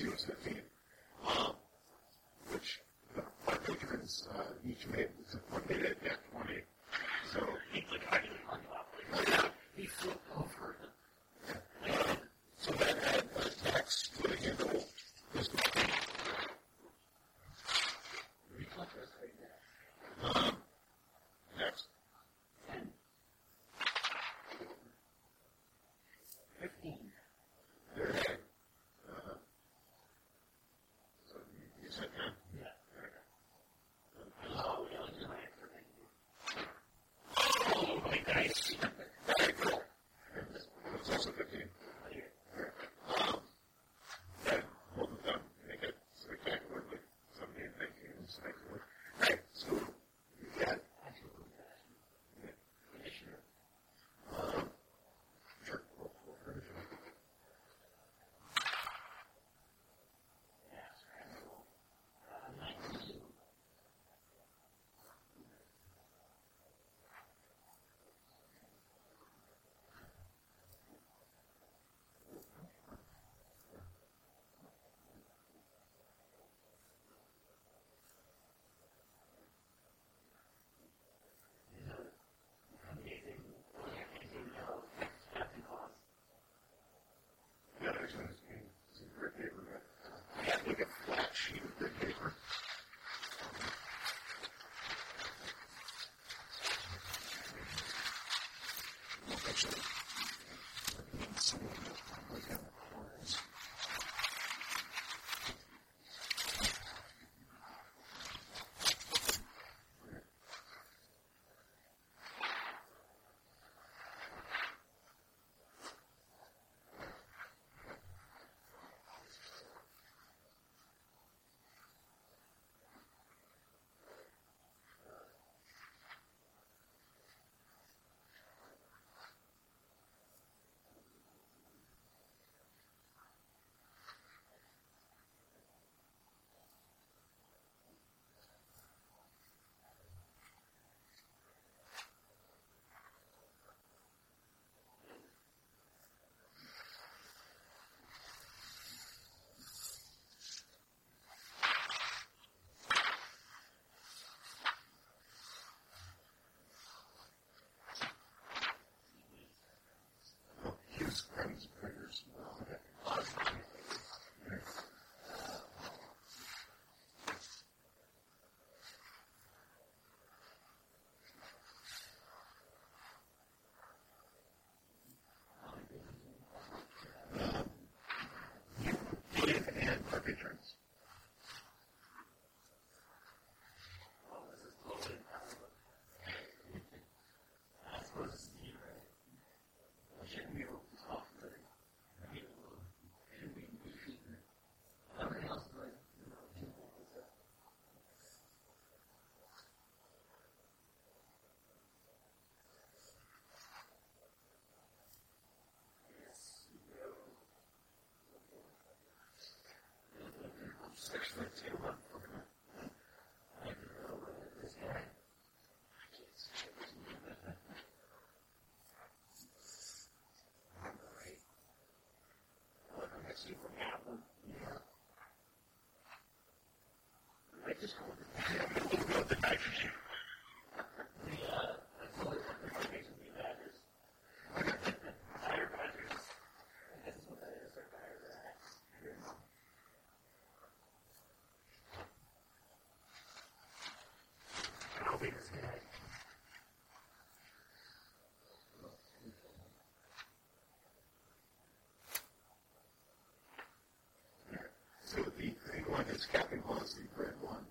Which, uh, you know, uh, each made 职场了。Kathy was the grade one.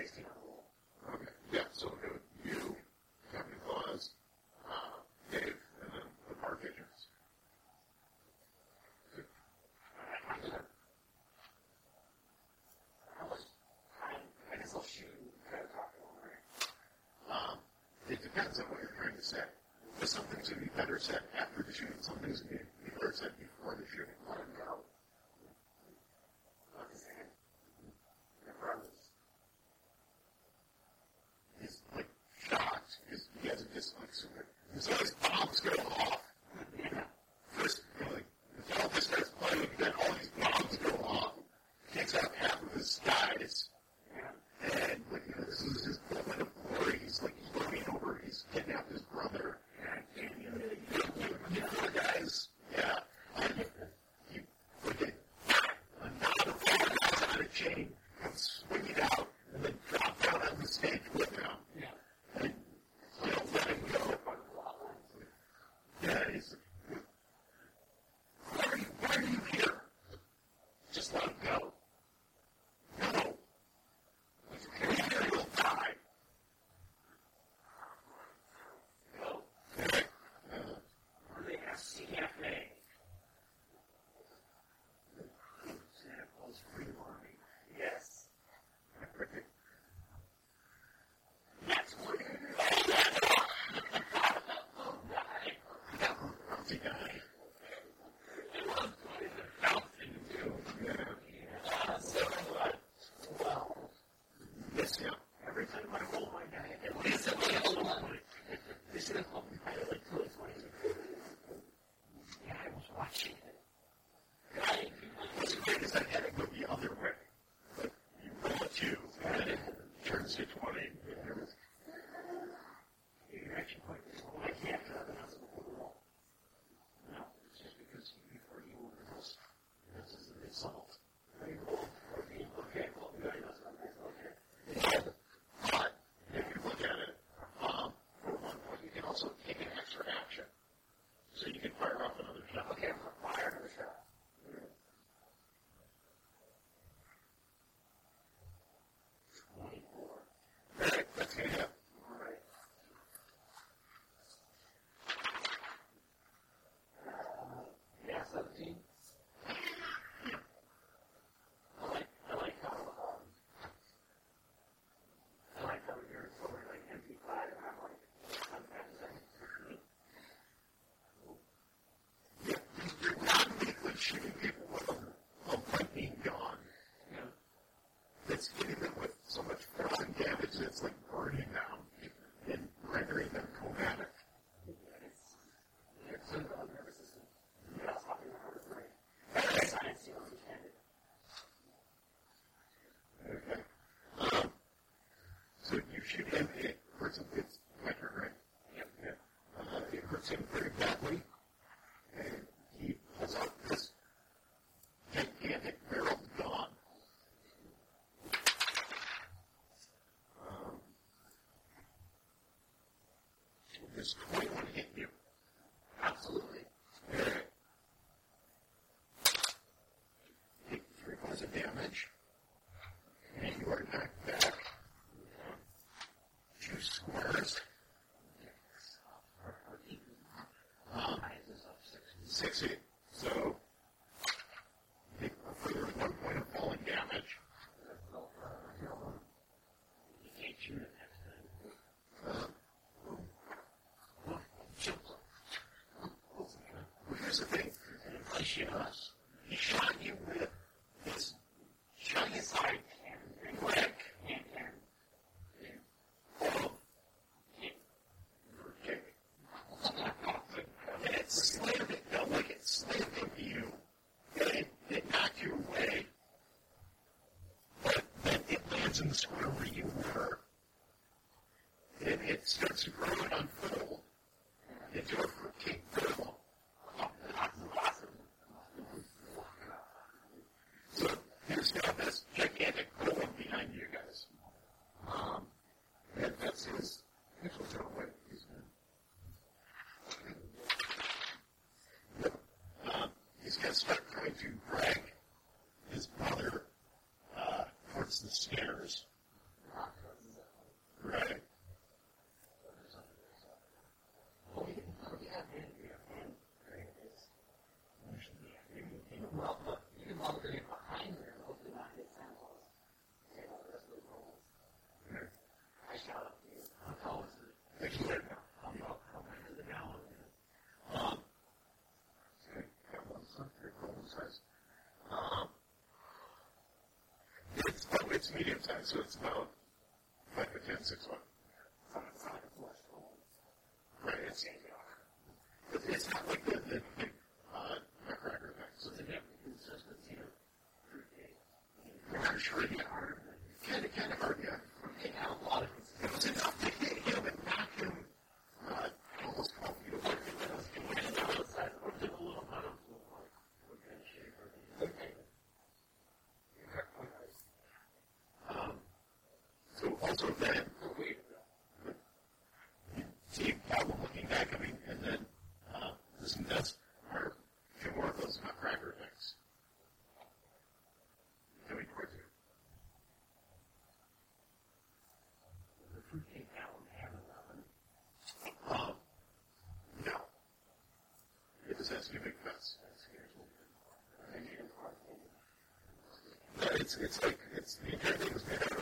16. Okay. Yeah, so it would, you, Captain Claus, uh, Dave, and then the park agents. Um, it depends on what you're trying to say. But some things would be better said after the shooting, some things would be you. it's medium sized, so it's about five a ten six 6. it's, it's like it's the entire thing was made out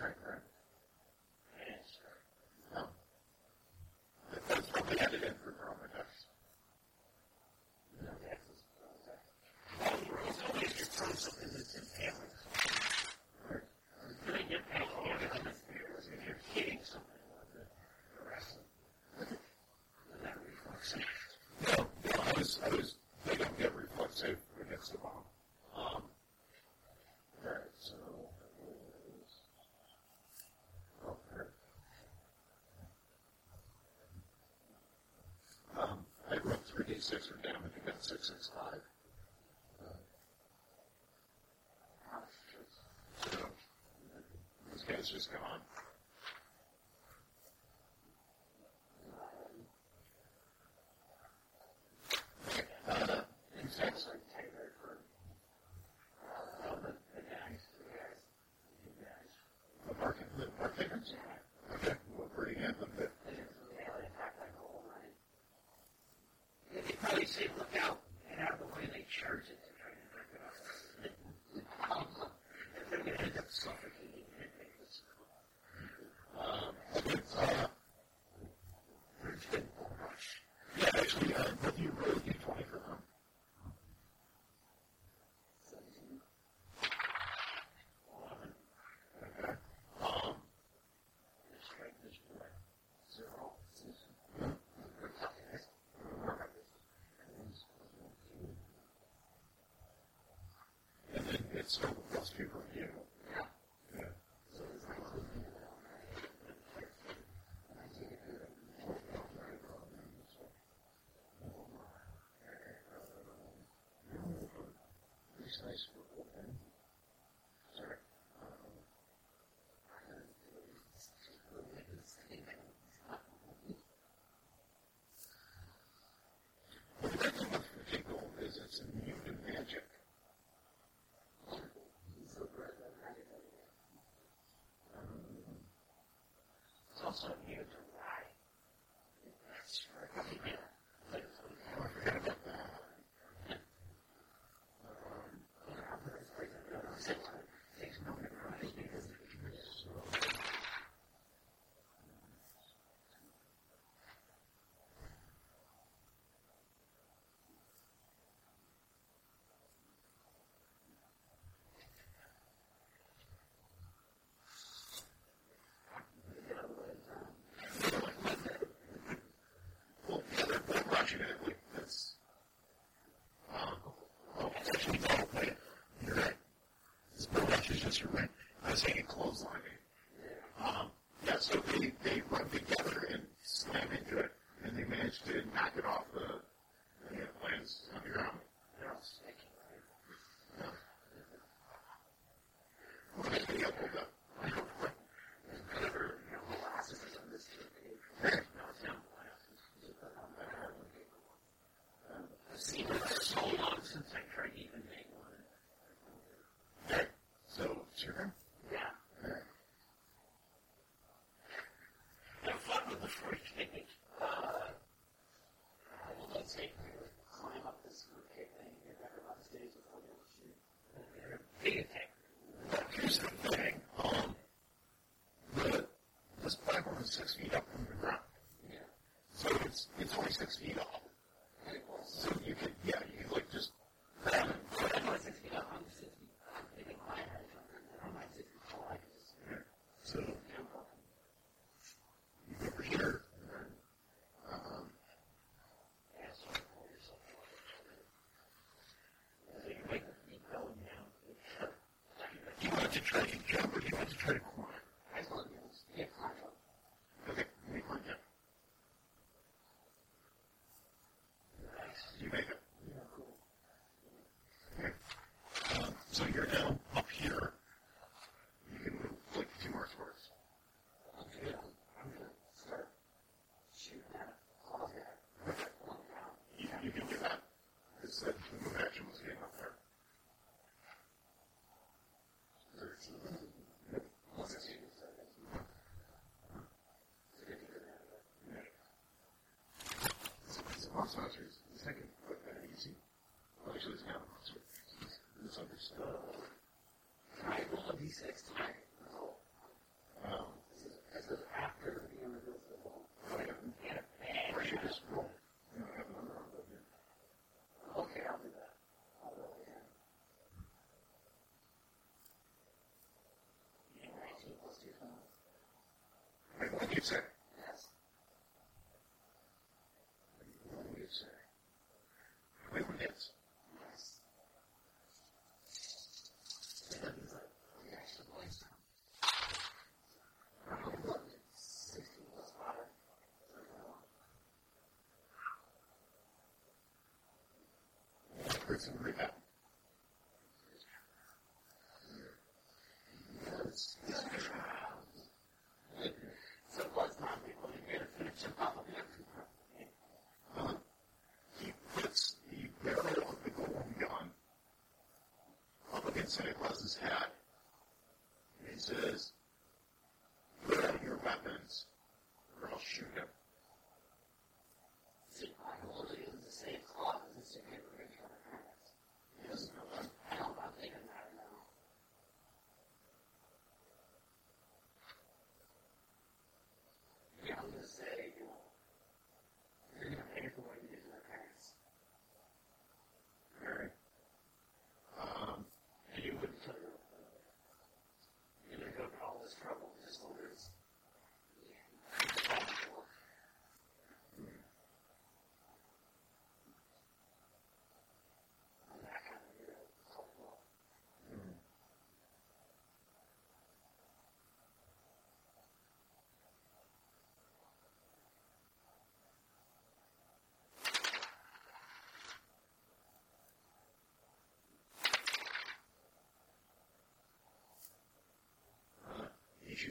right? six or down, I think that's six six five. so those people here. you say? Yes. What would you say? We were kids. Yes. Person rebound. Santa Claus's hat. And he says, Put out your weapons, or I'll shoot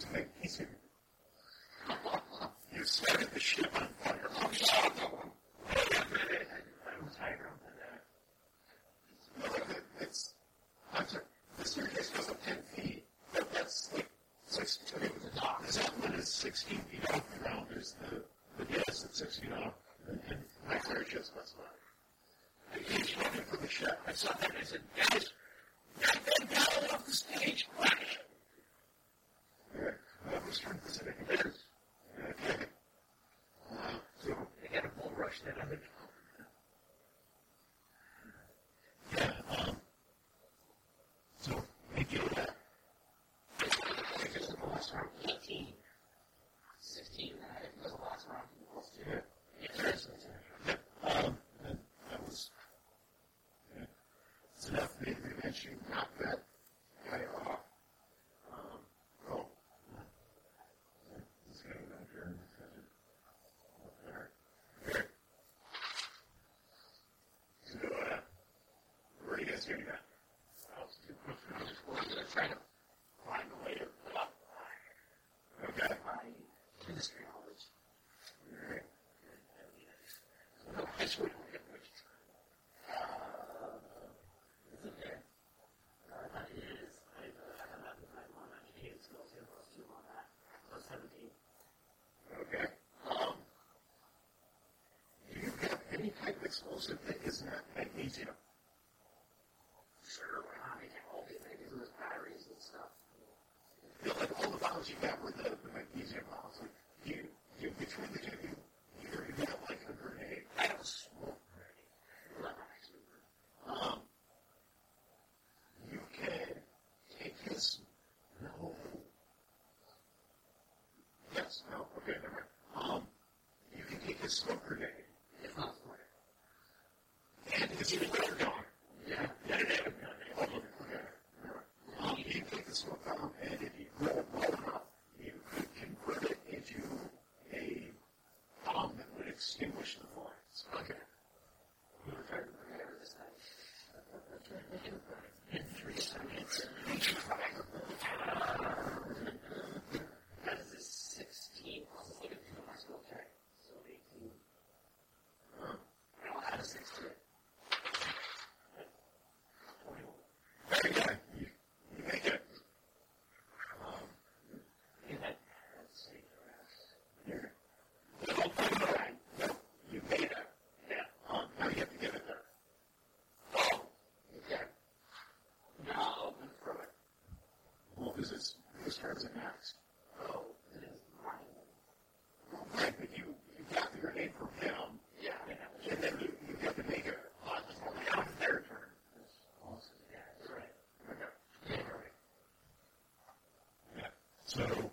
just like, he's bit to So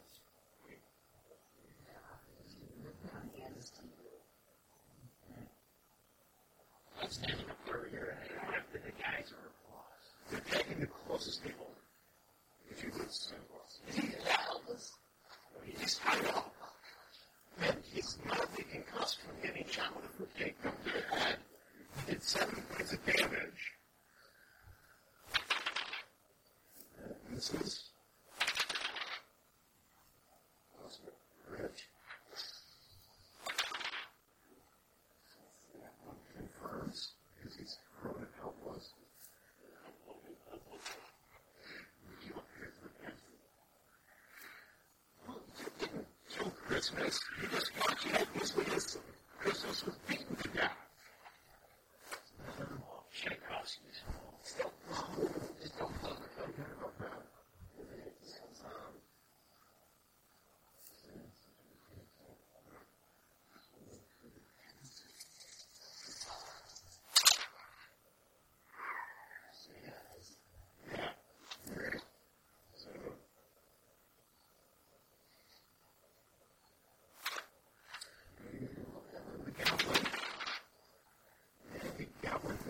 listeners. You just watching it with the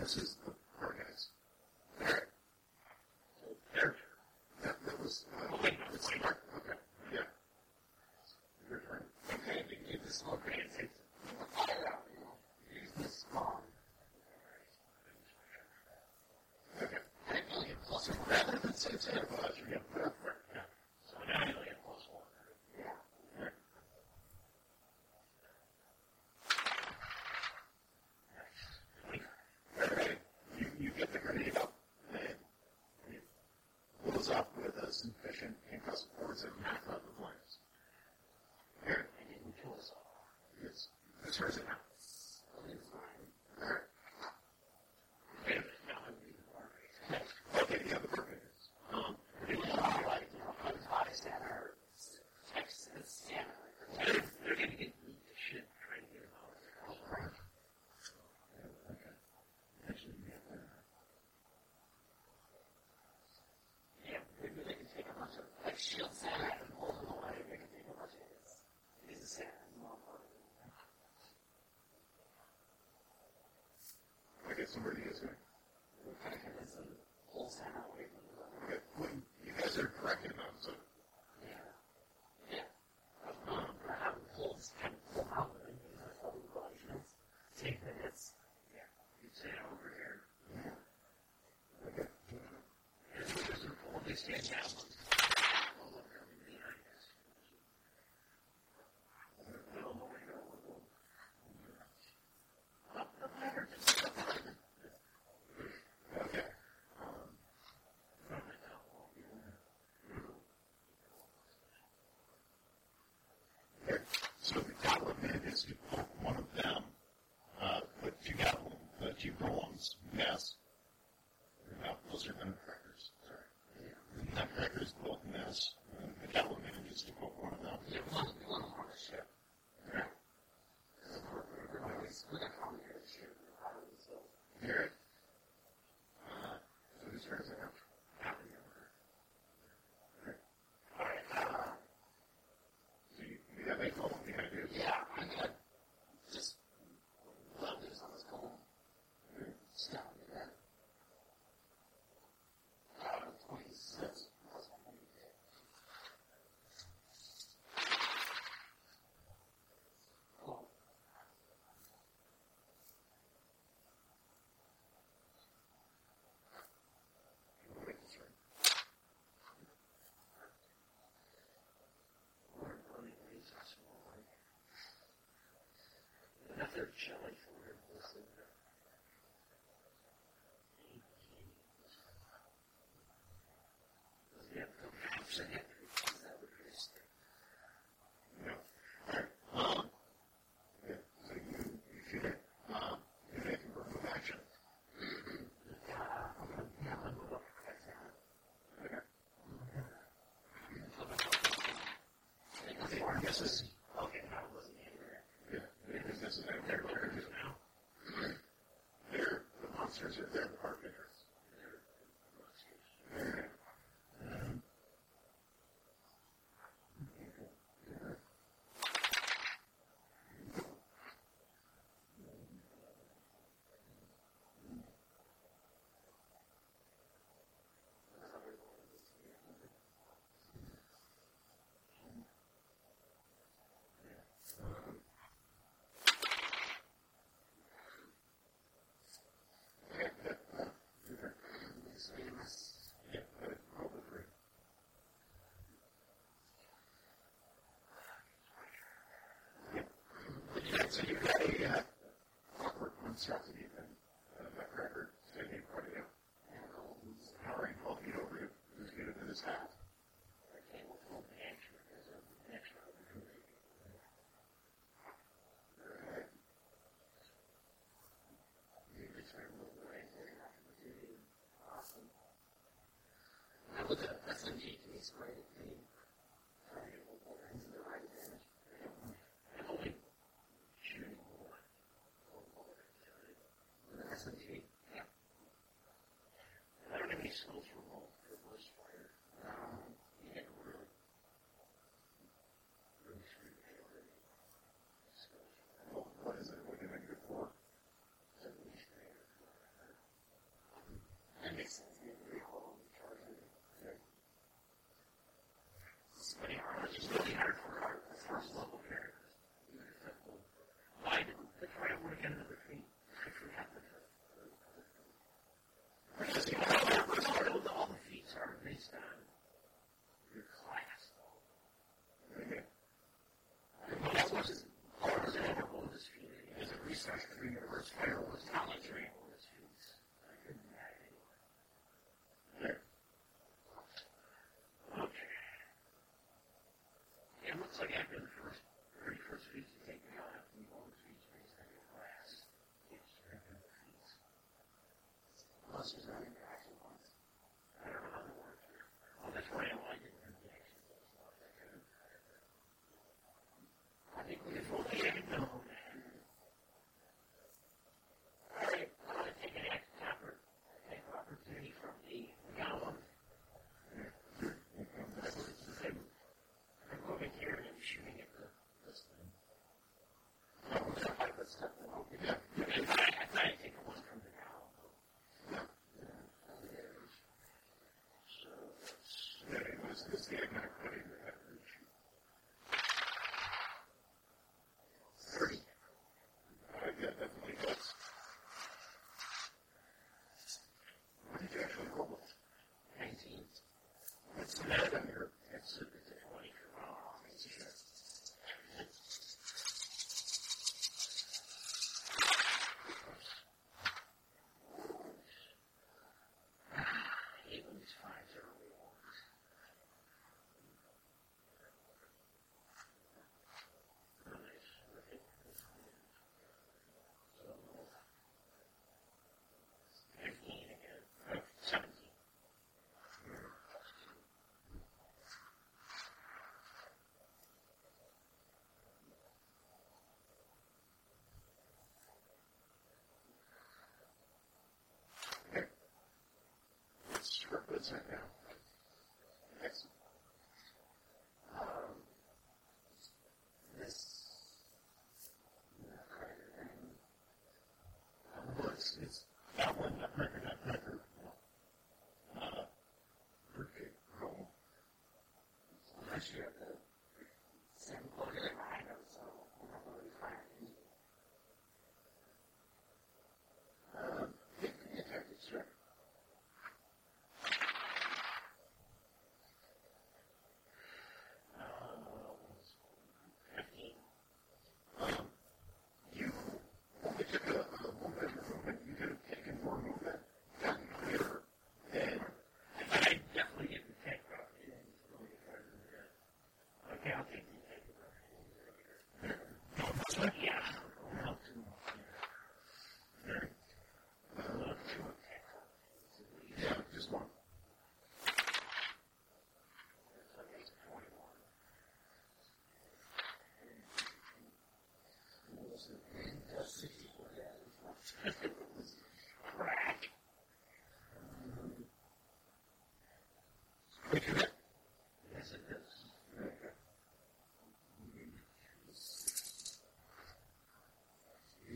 Genesis. Somebody is going.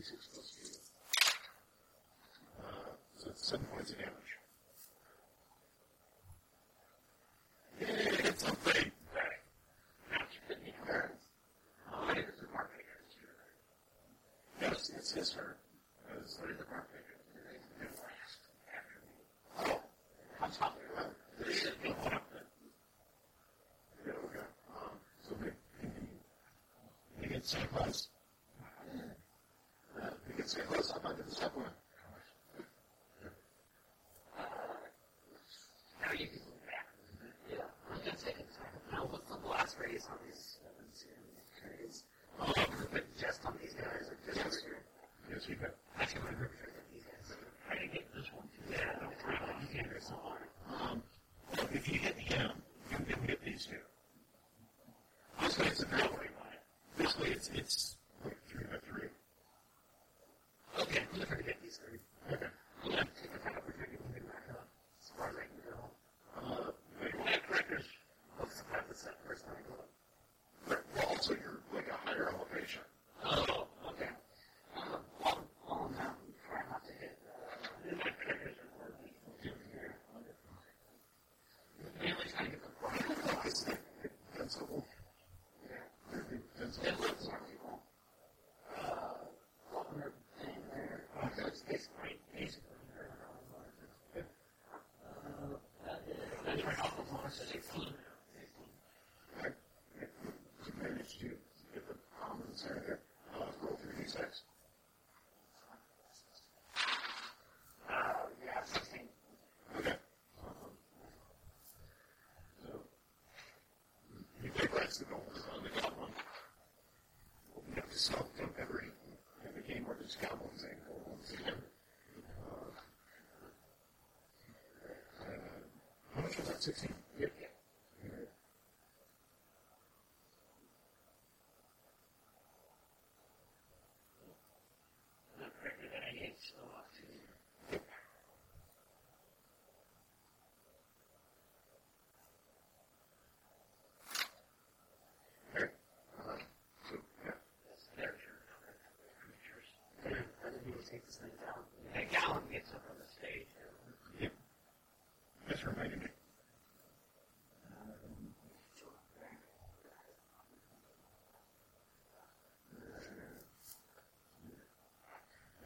Easy supposed to be. Uh, so it's seven points of damage. Yeah, it's something. Right. Now, you put me on. Oh, it is a market Yes, it's his turn. It's What is the market? They're last after me. Oh, I'm talking about this is the one up there. yeah, okay. Um, so they continue. They get St. Claus. Uh, they get St. Claus up onto the step one. Now you can go back. Yeah. I'm gonna take it. Now, what's the blast radius on these series? Oh, but just on these guys, or just on the Yes, you bet. I can remember these guys. Try to get this one. Yeah, I'm trying to get this one. Um, well, if you hit him, you can hit these two. Basically, it's a melee. Basically, it's, it's like three by three. Okay, I'm gonna try to get these three. Okay. I'm gonna take a opportunity to move back up as far as I can go. Uh, wait, Yeah, crackers. Let's have this that first time I go up. but well, also you're like a higher elevation. Oh, okay. Um, I'll, I'll now try not to hit. Uh, my crackers are working. Mainly trying to get the block. It's like invincible. Yeah. Invincible. It looks like people. Uh, water thing there. So it's basically, basically, uh, that is, that's right off the line, so 16. 16. I, you managed to get the commons there. Uh, roll through d6. Uh, yeah, 16. Okay. Um, so, you take right signal on the goblin. myself don't ever have a game where there's goblins and goblins. Uh, uh, how much was that? Sixteen. Yeah. Not correctly, but I need to go up to. Okay. Uh, so yeah. That's their turn. Creatures. Then other people take this thing down. And Gallon gets up on the stage. Yep. Just reminded me.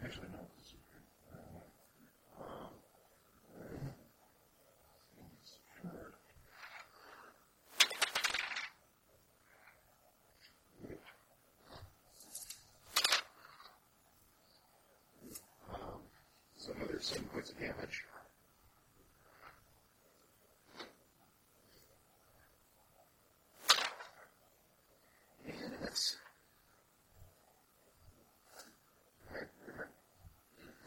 Actually, no. it's, uh, um, it's forward. Um, so another seven points of damage. And that's. Alright, alright.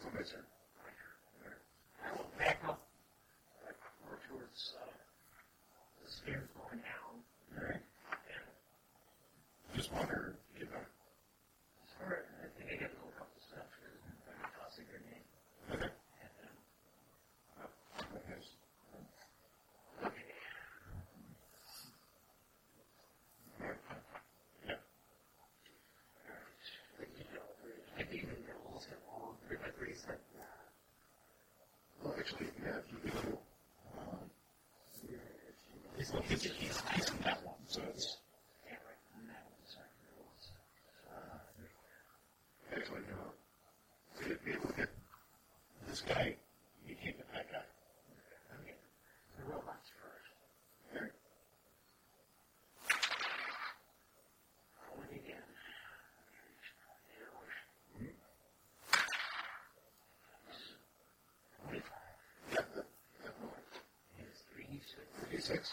Somebody's turn. I will back up like, more towards uh, the stairs going down. Alright. And Just wander, get back. Sure, I think I get a little couple steps because I'm tossing a grenade. Okay. And then, Yes. okay. Alright. Yeah. Like, you know, I think the rolls get long, three by three set. Well, actually, yeah, if you go, um, it's, it's, it's, it's in that one, so it's, Yeah, right, on that one, sorry, the rolls. actually, no. To be able to get this guy, you can't get that guy. Okay, the robots first. Alright. Rolling again. Twenty-five. Yeah, that, that one. Is three, six.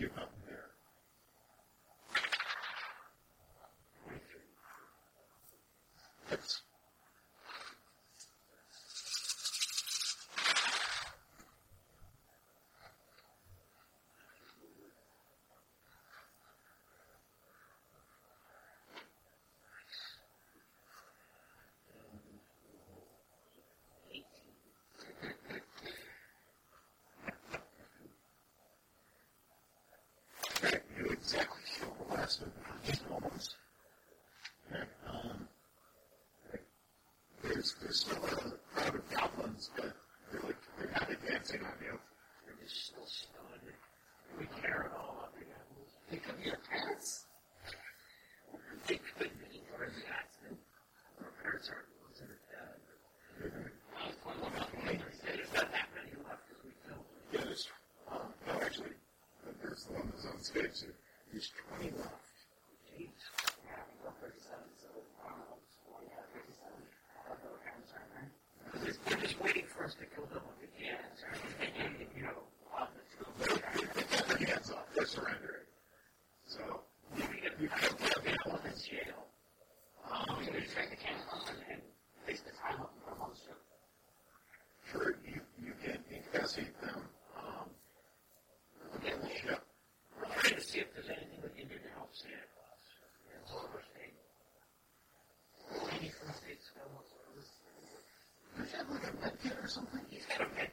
you. exactly sure what lesson or something. He's got a red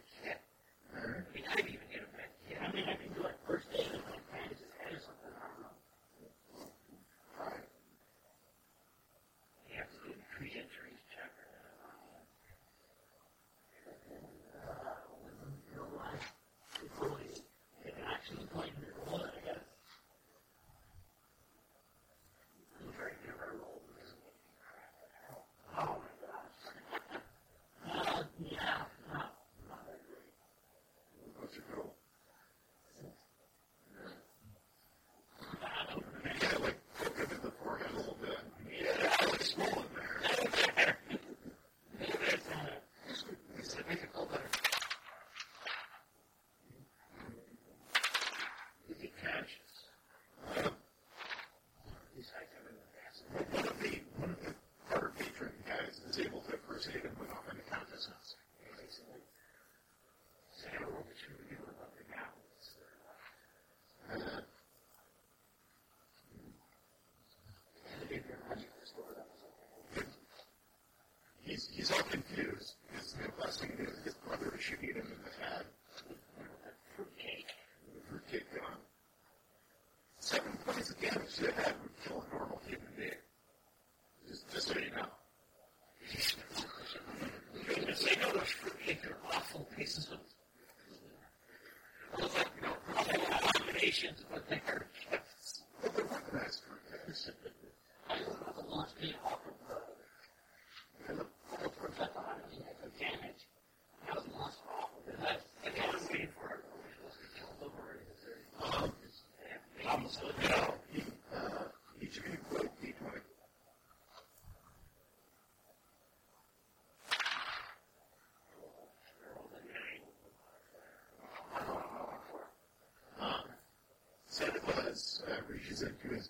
ridiculous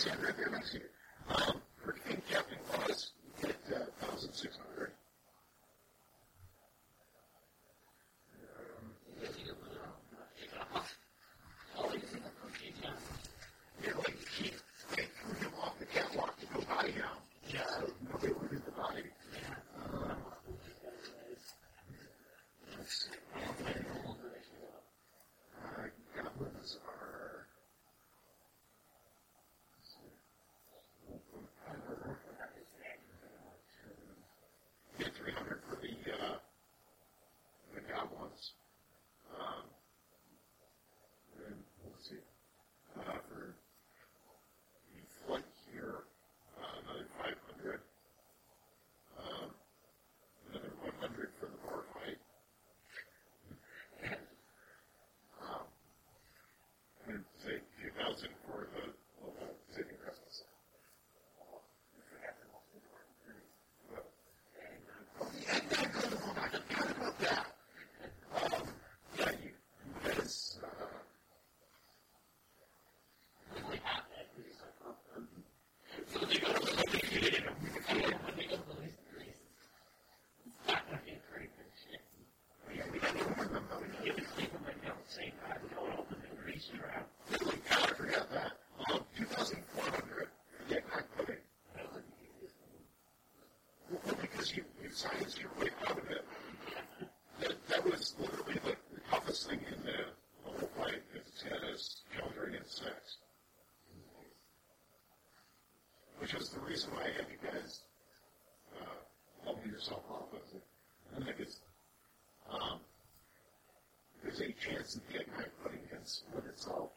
前面的那些。is get my putting his, with its all